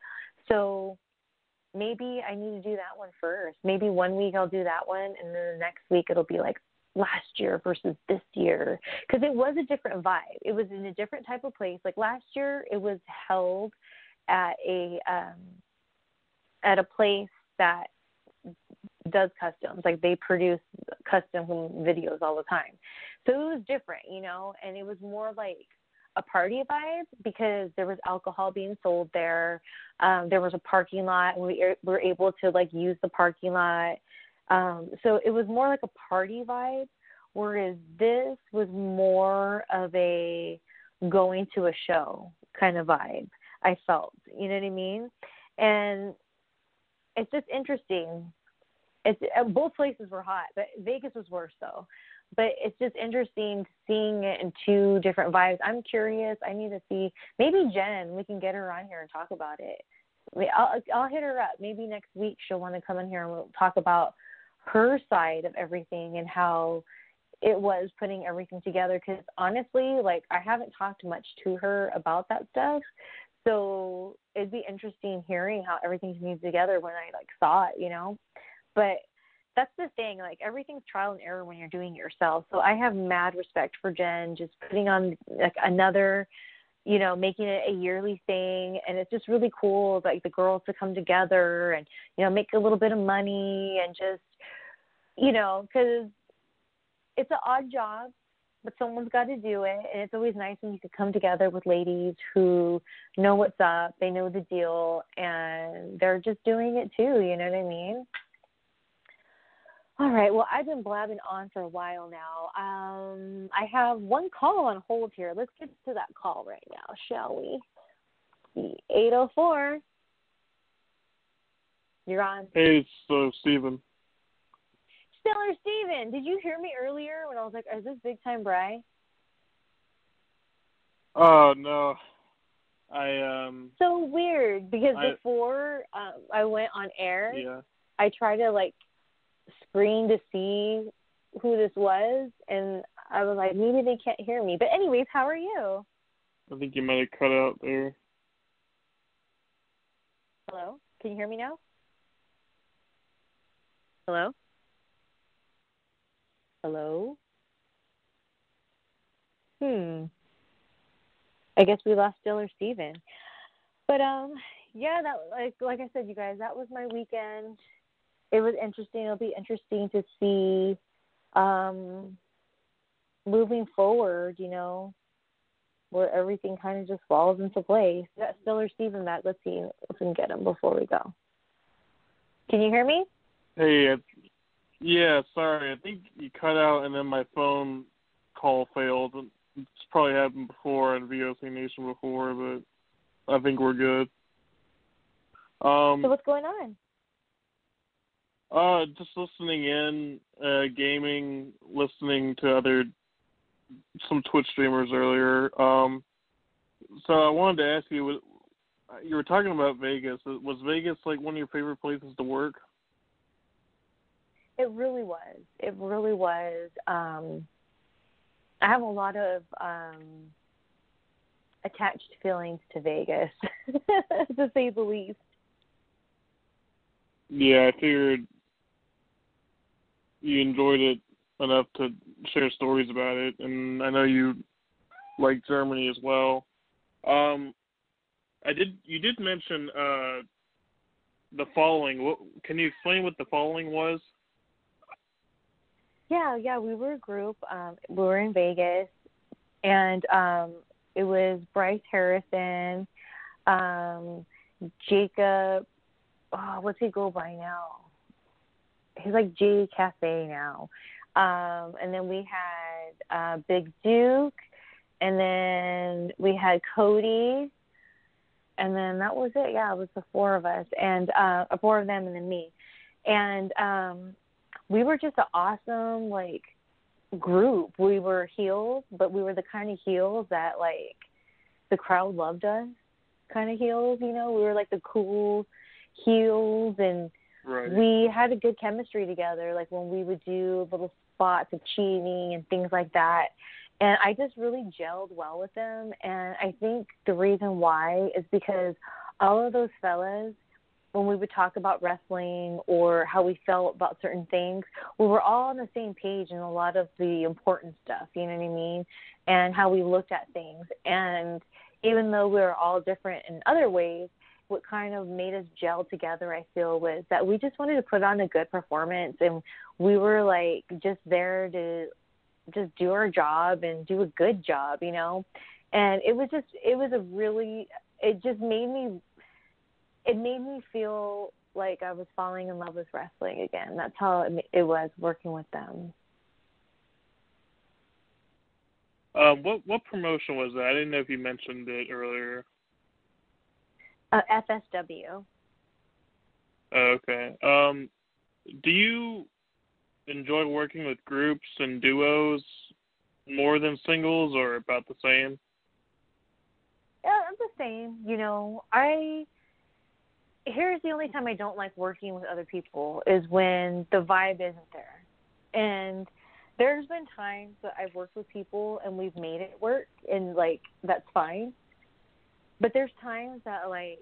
So maybe I need to do that one first. Maybe one week I'll do that one, and then the next week it'll be like last year versus this year because it was a different vibe. It was in a different type of place. Like last year, it was held at a um, at a place that does customs. Like they produce custom videos all the time. So it was different, you know, and it was more like a party vibe because there was alcohol being sold there. Um, there was a parking lot, and we er, were able to like use the parking lot. Um, so it was more like a party vibe, whereas this was more of a going to a show kind of vibe. I felt, you know what I mean? And it's just interesting. It's uh, both places were hot, but Vegas was worse though. But it's just interesting seeing it in two different vibes. I'm curious. I need to see maybe Jen. We can get her on here and talk about it. I'll I'll hit her up. Maybe next week she'll want to come in here and we'll talk about her side of everything and how it was putting everything together because honestly like i haven't talked much to her about that stuff so it'd be interesting hearing how everything comes together when i like saw it you know? But that's the thing like everything's trial and error when you're doing it yourself. So i have mad respect for jen just putting on like another you know making it a yearly thing. And it's just really cool like the girls to come together and you know make a little bit of money and just you know because it's an odd job, but someone's got to do it, and it's always nice when you can come together with ladies who know what's up, they know the deal, and they're just doing it too. You know what I mean? All right. Well, I've been blabbing on for a while now. Um, I have one call on hold here. Let's get to that call right now, shall we? The 804. You're on. Hey, uh, Steven. Stellar Steven, did you hear me earlier when I was like, "Is this big time Bry?" Oh no, I um. So weird because I, before um, I went on air, yeah. I tried to like screen to see who this was, and I was like, maybe they can't hear me. But anyways, how are you? I think you might have cut out there. Hello, can you hear me now? Hello. Hello? Hmm. I guess we lost Dill or Steven. But um yeah, that like like I said, you guys, that was my weekend. It was interesting. It'll be interesting to see um moving forward, you know, where everything kind of just falls into place. That Stellar Steven back. Let's see if we can get him before we go. Can you hear me? Hey, yeah, sorry. I think you cut out and then my phone call failed. It's probably happened before on VOC Nation before, but I think we're good. Um, so what's going on? Uh, just listening in, uh, gaming, listening to other some Twitch streamers earlier. Um, so I wanted to ask you, you were talking about Vegas. Was Vegas like one of your favorite places to work? It really was. It really was. Um, I have a lot of um, attached feelings to Vegas, to say the least. Yeah, I figured you enjoyed it enough to share stories about it, and I know you like Germany as well. Um, I did. You did mention uh, the following. What, can you explain what the following was? Yeah, yeah, we were a group. Um, we were in Vegas, and um, it was Bryce Harrison, um, Jacob. Oh, what's he go by now? He's like J Cafe now. Um, and then we had uh, Big Duke, and then we had Cody, and then that was it. Yeah, it was the four of us, and uh, four of them, and then me. And um, we were just an awesome like group. We were heels, but we were the kind of heels that like the crowd loved us kind of heels, you know. We were like the cool heels and right. we had a good chemistry together like when we would do little spots of cheating and things like that. And I just really gelled well with them and I think the reason why is because all of those fellas when we would talk about wrestling or how we felt about certain things, we were all on the same page in a lot of the important stuff, you know what I mean? And how we looked at things. And even though we were all different in other ways, what kind of made us gel together, I feel, was that we just wanted to put on a good performance and we were like just there to just do our job and do a good job, you know? And it was just, it was a really, it just made me it made me feel like I was falling in love with wrestling again. That's how it, it was working with them. Um, what what promotion was that? I didn't know if you mentioned it earlier. Uh, FSW. Oh, okay. Um, do you enjoy working with groups and duos more than singles, or about the same? Yeah, I'm the same. You know, I here's the only time I don't like working with other people is when the vibe isn't there. And there's been times that I've worked with people and we've made it work and like that's fine. But there's times that like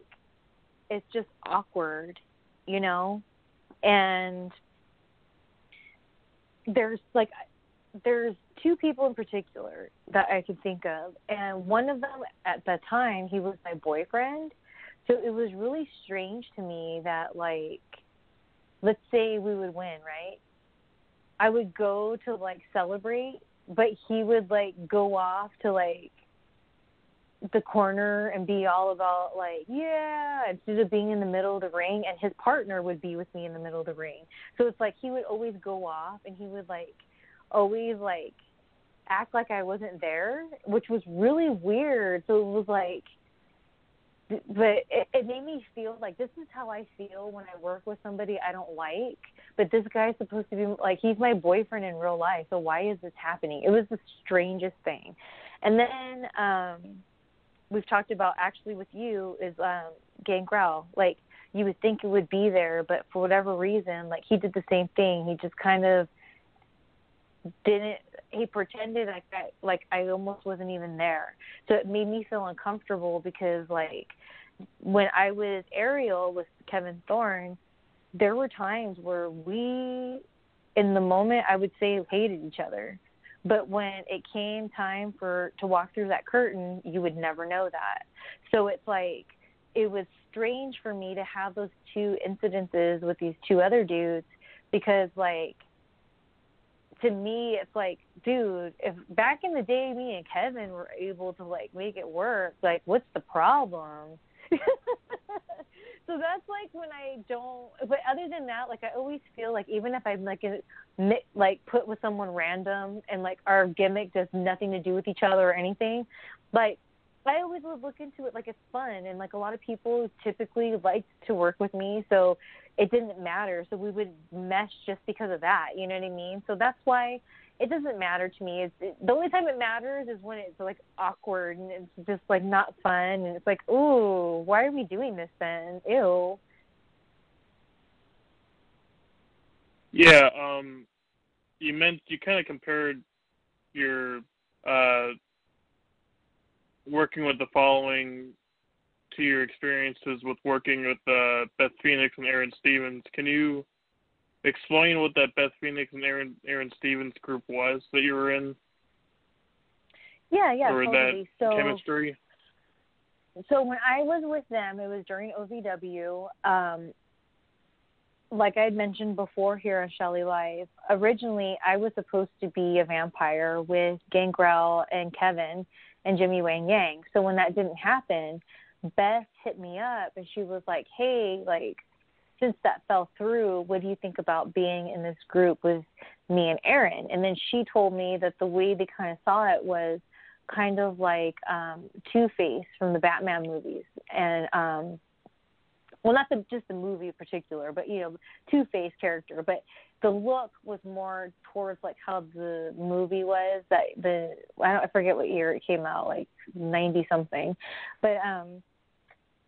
it's just awkward, you know? And there's like there's two people in particular that I could think of and one of them at the time he was my boyfriend so it was really strange to me that like let's say we would win, right? I would go to like celebrate, but he would like go off to like the corner and be all about like yeah instead of being in the middle of the ring and his partner would be with me in the middle of the ring so it's like he would always go off and he would like always like act like i wasn't there which was really weird so it was like but it, it made me feel like this is how I feel when I work with somebody I don't like. But this guy's supposed to be like he's my boyfriend in real life, so why is this happening? It was the strangest thing. And then um we've talked about actually with you is um Gangrel. Like you would think it would be there, but for whatever reason, like he did the same thing. He just kind of didn't he pretended like I like I almost wasn't even there. So it made me feel uncomfortable because like when I was Ariel with Kevin Thorn, there were times where we in the moment I would say hated each other. But when it came time for to walk through that curtain, you would never know that. So it's like it was strange for me to have those two incidences with these two other dudes because like to me it's like dude if back in the day me and kevin were able to like make it work like what's the problem? So that's like when i don't but other than that like i always feel like even if i'm like a, like put with someone random and like our gimmick does nothing to do with each other or anything like I always would look into it like it's fun, and like a lot of people typically like to work with me, so it didn't matter. So we would mesh just because of that. You know what I mean? So that's why it doesn't matter to me. It's it, the only time it matters is when it's like awkward and it's just like not fun, and it's like, ooh, why are we doing this then? Ew. Yeah, um, you meant you kind of compared your uh working with the following to your experiences with working with uh, Beth Phoenix and Aaron Stevens. Can you explain what that Beth Phoenix and Aaron Aaron Stevens group was that you were in? Yeah, yeah, or totally. that so, chemistry. So when I was with them, it was during OVW. Um, like I had mentioned before here on Shelly Live, originally I was supposed to be a vampire with Gangrel and Kevin and Jimmy Wang Yang. So when that didn't happen, Beth hit me up and she was like, "Hey, like since that fell through, what do you think about being in this group with me and Aaron?" And then she told me that the way they kind of saw it was kind of like um Two Face from the Batman movies, and um well, not the, just the movie in particular, but you know, Two Face character, but the look was more towards like how the movie was that the I don't I forget what year it came out like 90 something but um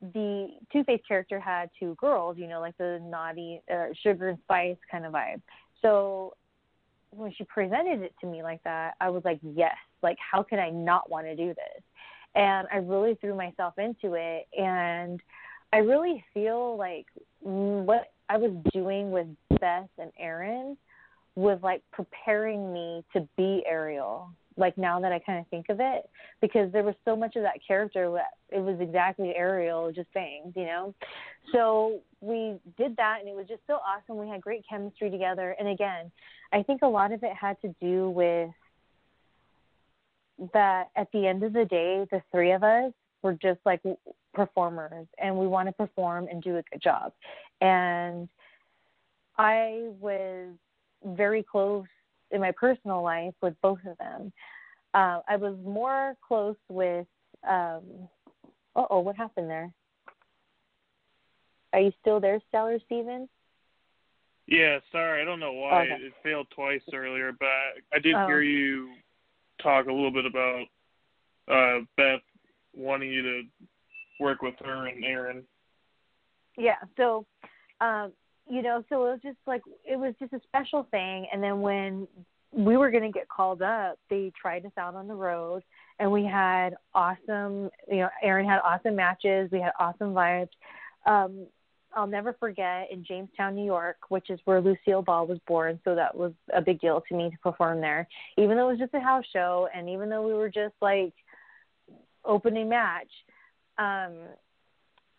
the Two Face character had two girls you know like the naughty uh, sugar and spice kind of vibe so when she presented it to me like that I was like yes like how can I not want to do this and I really threw myself into it and I really feel like what I was doing with Beth and Aaron was like preparing me to be Ariel. Like now that I kind of think of it, because there was so much of that character that it was exactly Ariel, just bangs, you know. So we did that, and it was just so awesome. We had great chemistry together, and again, I think a lot of it had to do with that. At the end of the day, the three of us we're just like performers and we want to perform and do a good job. And I was very close in my personal life with both of them. Uh, I was more close with. Um, uh oh, what happened there? Are you still there, Stellar Steven? Yeah, sorry, I don't know why Okay. it failed twice earlier, but I did Oh. hear you talk a little bit about uh Beth wanting you to work with her and Aaron. yeah so um you know so it was just like it was just a special thing. And then when we were going to get called up they tried us out on the road and we had awesome you know aaron had awesome matches. We had awesome vibes. Um i'll never forget in jamestown new york which is where lucille ball was born so that was a big deal to me to perform there. Even though it was just a house show and even though we were just like opening match um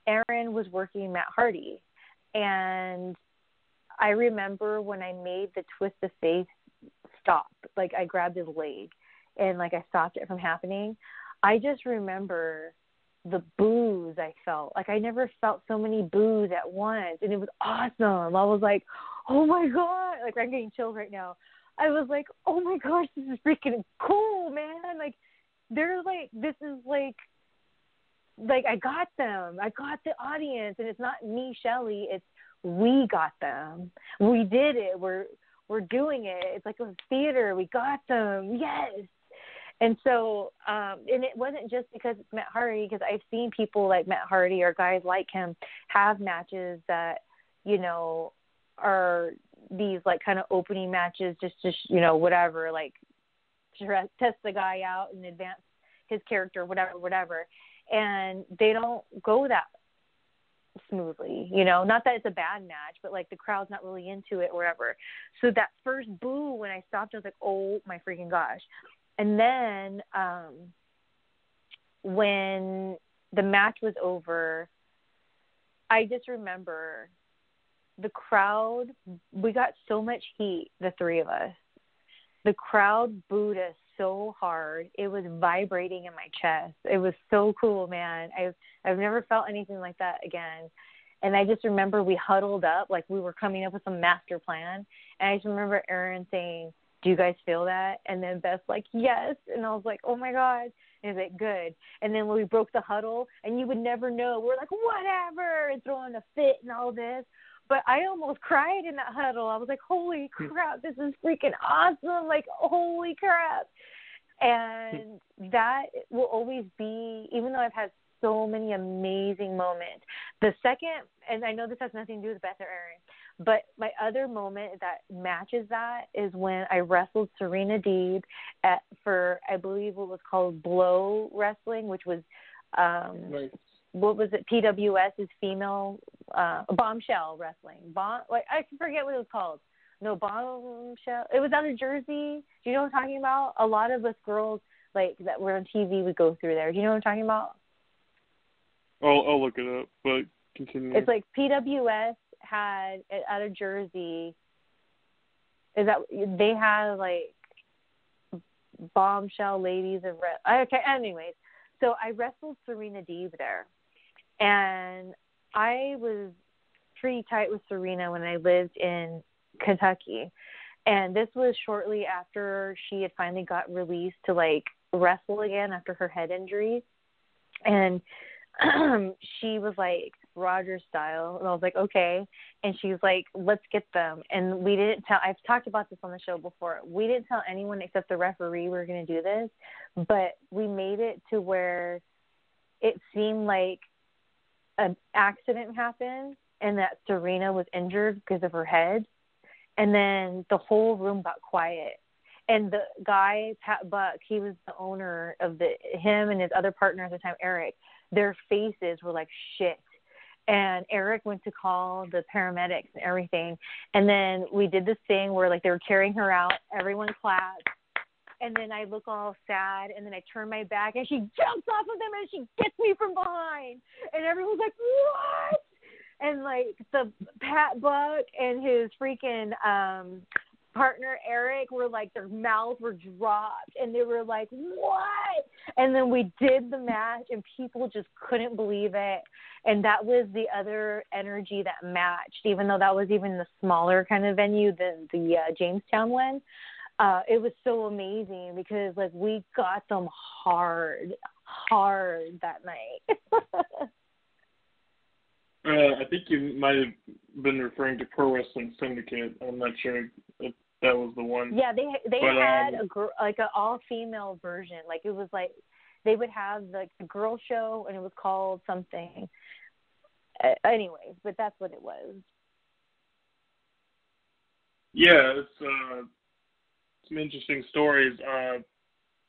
Aaron was working Matt Hardy, and I remember when I made the twist of fate stop, like I grabbed his leg and like I stopped it from happening. I just remember the boos I felt. Like I never felt so many boos at once, and it was awesome. I was like, oh my god, like I'm getting chills right now. I was like, oh my gosh, this is freaking cool, man. Like they're like, this is like like I got them. I got the audience and it's not me, Shelly, it's we got them. We did it. We're we're doing it. It's like a theater. We got them. Yes. And so, um, and it wasn't just because it's Matt Hardy, because I've seen people like Matt Hardy or guys like him have matches that, you know, are these like kind of opening matches, just to, you know, whatever, like test the guy out and advance his character, whatever, whatever. And they don't go that smoothly, you know. Not that it's a bad match, but like the crowd's not really into it or whatever. So that first boo when I stopped, I was like, oh my freaking gosh. And then um when the match was over, I just remember the crowd. We got so much heat, the three of us. The crowd booed us so hard. It was vibrating in my chest. It was so cool, man. I've I've never felt anything like that again. And I just remember we huddled up like we were coming up with some master plan. And I just remember Aaron saying, "Do you guys feel that?" And then Beth's like, "Yes." And I was like, "Oh my god." And he's like, "Good." And then when we broke the huddle, and you would never know, we're like, "Whatever," and throwing a fit and all this. But I almost cried in that huddle. I was like, "Holy crap! This is freaking awesome!" Like, "Holy crap!" And that will always be, even though I've had so many amazing moments. The second, and I know this has nothing to do with Beth or Aaron, but my other moment that matches that is when I wrestled Serena Deeb at for I believe what was called Blow Wrestling, which was um what was it? PWS is female uh bombshell wrestling. Bomb like I forget what it was called. No bombshell. It was out of Jersey. Do you know what I'm talking about? A lot of us girls like that were on TV would go through there. Do you know what I'm talking about? I'll I'll look it up, but continue. It's like PWS had out of Jersey. Is that they had like bombshell ladies of re- okay. Anyways, so I wrestled Serena Deeb there, and I was pretty tight with Serena when I lived in Kentucky, and this was shortly after she had finally got released to like wrestle again after her head injury, and um, she was like Roger style, and I was like, okay. And she was like, let's get them. And we didn't tell. I've talked about this on the show before. We didn't tell anyone except the referee we were going to do this, but we made it to where it seemed like an accident happened and that Serena was injured because of her head, and then the whole room got quiet. And the guy Pat Buck, he was the owner of the him and his other partner at the time, Eric. Their faces were like shit and Eric went to call the paramedics and everything. And then we did this thing where like they were carrying her out, everyone clapped. And then I look all sad, and then I turn my back, and she jumps off of them, and she gets me from behind, and everyone's like, "What?" And like the Pat Buck and his freaking um partner Eric were like their mouths were dropped and they were like, What? And then we did the match and people just couldn't believe it. And that was the other energy that matched, even though that was even the smaller kind of venue than the uh, Jamestown one. Uh, it was so amazing because like we got them hard, hard that night. Uh, I think you might have been referring to Pro Wrestling Syndicate. I'm not sure if that was the one. Yeah, they they But, had um, a gr- like an all female version. Like it was like they would have like the girl show and it was called something. Uh, anyways, but that's what it was. Yeah, it's uh, some interesting stories. Uh,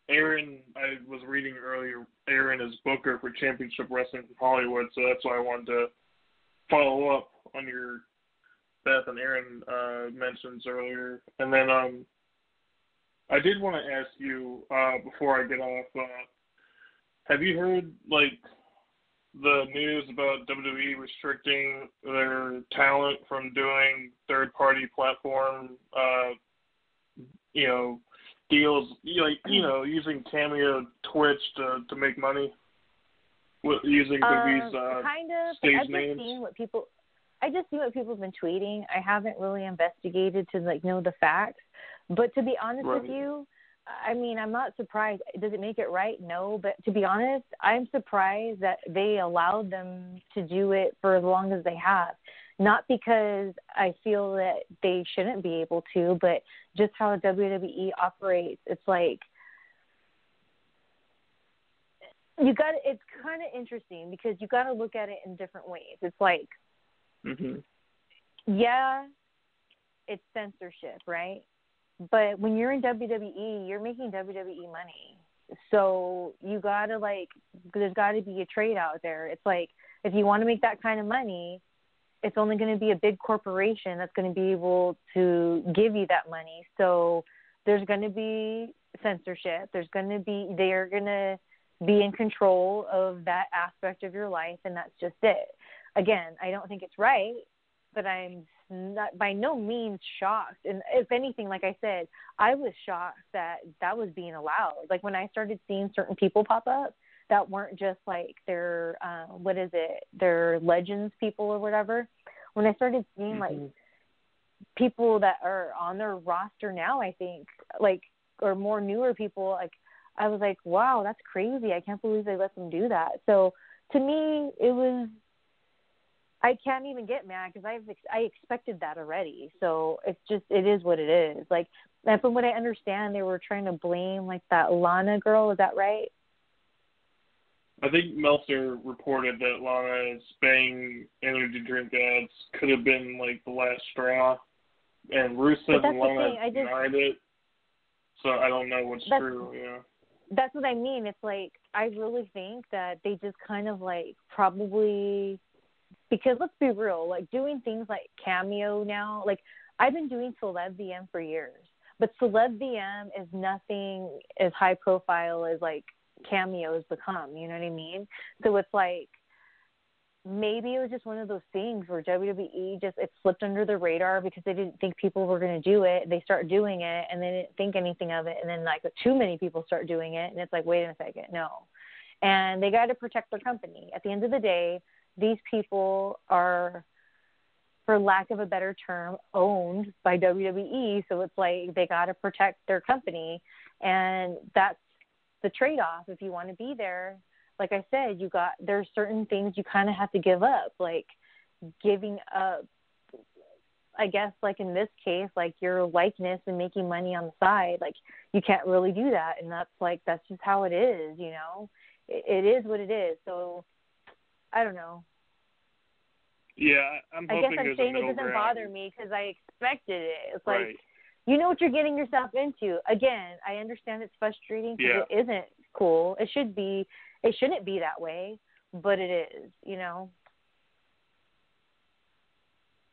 Aaron, I was reading earlier. Aaron is booker for Championship Wrestling from Hollywood, so that's why I wanted to follow up on your Beth and Aaron uh, mentions earlier. And then um, I did want to ask you uh, before I get off. Uh, have you heard like the news about WWE restricting their talent from doing third-party platform, uh, you know, deals, you know, like you know, using Cameo, Twitch to to make money, with using WWE's Um, uh, kind of. stage I've just seen what people. I just see what people have been tweeting. I haven't really investigated to like know the facts. But to be honest with you, I mean, I'm not surprised. Does it make it right? No. But to be honest, I'm surprised that they allowed them to do it for as long as they have. Not because I feel that they shouldn't be able to, but just how WWE operates. It's like you got it's kind of interesting because you got to look at it in different ways. It's like hmm yeah, it's censorship, right? But when you're in WWE, you're making WWE money. So you gotta like, there's got to be a trade out there. It's like if you want to make that kind of money, it's only going to be a big corporation that's going to be able to give you that money. So there's going to be censorship. There's going to be they're going to be in control of that aspect of your life, and that's just it. Again, I don't think it's right, but I'm not by no means shocked. And if anything, like I said, I was shocked that that was being allowed. Like when I started seeing certain people pop up that weren't just like their uh, what is it, their legends people or whatever. When I started seeing like people that are on their roster now, I think like or more newer people, like I was like, wow, that's crazy. I can't believe they let them do that. So to me, it was. I can't even get mad because I've ex- I expected that already. So it's just it is what it is. Like and from what I understand, they were trying to blame like that Lana girl. Is that right? I think Meltzer reported that Lana's Bang energy drink ads could have been like the last straw, and Rusev But and Lana just- denied it. So I don't know what's true. Yeah. that's what I mean. It's like I really think that they just kind of like probably because let's be real, like doing things like Cameo now, like I've been doing Celeb VM for years, but Celeb VM is nothing as high profile as like Cameo has become. You know what I mean? So it's like maybe it was just one of those things where WWE just it slipped under the radar because they didn't think people were going to do it. They start doing it and they didn't think anything of it, and then like too many people start doing it, and it's like wait a second, no. And they got to protect their company. At the end of the day, these people are, for lack of a better term, owned by WWE. So it's like they got to protect their company, and that's the trade-off. If you want to be there, like I said, you got there's certain things you kind of have to give up, like giving up. I guess, like in this case, like your likeness and making money on the side, like you can't really do that, and that's like that's just how it is, you know. It, it is what it is. So I don't know. Yeah, I'm I guess I'm saying it doesn't ground. bother me because I expected it. It's like Right. You know what you're getting yourself into. Again, I understand it's frustrating because it isn't cool. It should be. It shouldn't be that way, but it is. You know.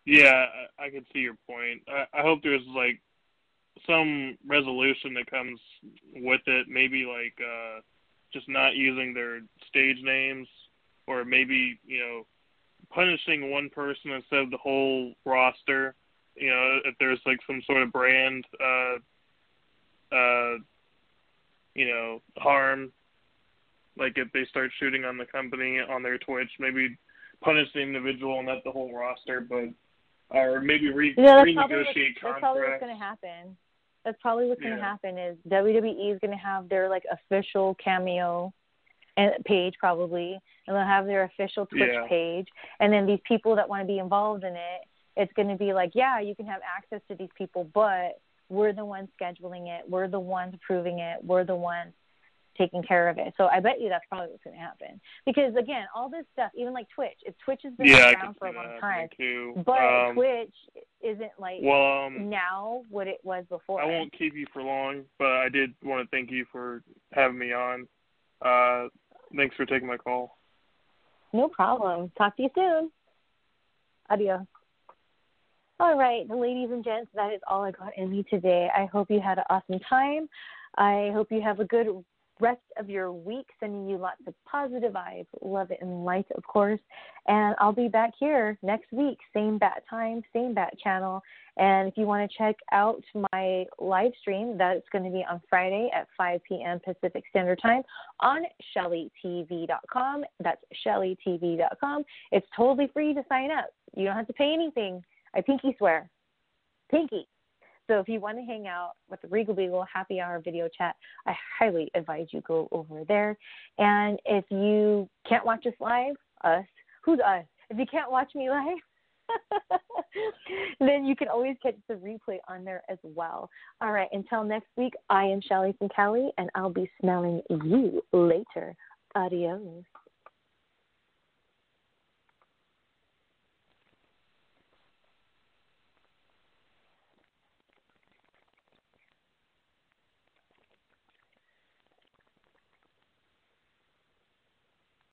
Yeah, I, I can see your point. I, I hope there's like some resolution that comes with it. Maybe like uh just not using their stage names, or maybe you know punishing one person instead of the whole roster. You know, if there's like some sort of brand, uh, uh, you know, harm, like if they start shooting on the company on their Twitch, maybe punish the individual and not the whole roster, but or maybe re- know, that's renegotiate probably, what, contracts. that's probably what's going to happen. That's probably what's going to Yeah. happen is WWE is going to have their like official cameo and page probably, and they'll have their official Twitch Yeah. page, and then these people that want to be involved in it, it's going to be like, yeah, you can have access to these people, but we're the ones scheduling it, we're the ones approving it, we're the ones taking care of it. So I bet you that's probably what's going to happen. Because again, all this stuff, even like Twitch, if Twitch has been Yeah, around for a long time, but Um, Twitch isn't like Well, um, now what it was before. I won't keep you for long, but I did want to thank you for having me on. Uh, thanks for taking my call. No problem. Talk to you soon. Adios. All right, ladies and gents, that is all I got in me today. I hope you had an awesome time. I hope you have a good rest of your week, sending you lots of positive vibes, love it, and light, of course. And I'll be back here next week, same bat time, same bat channel. And if you want to check out my live stream, that's going to be on Friday at 5 p.m. Pacific Standard Time on ShellyTV.com. That's ShellyTV.com. It's totally free to sign up. You don't have to pay anything. I pinky swear. Pinky. So if you want to hang out with the Regal Beagle Happy Hour video chat, I highly advise you go over there. And if you can't watch us live, us, who's us? If you can't watch me live, then you can always catch the replay on there as well. All right, until next week, I am Shelly from Cali, and I'll be smelling you later. Adios.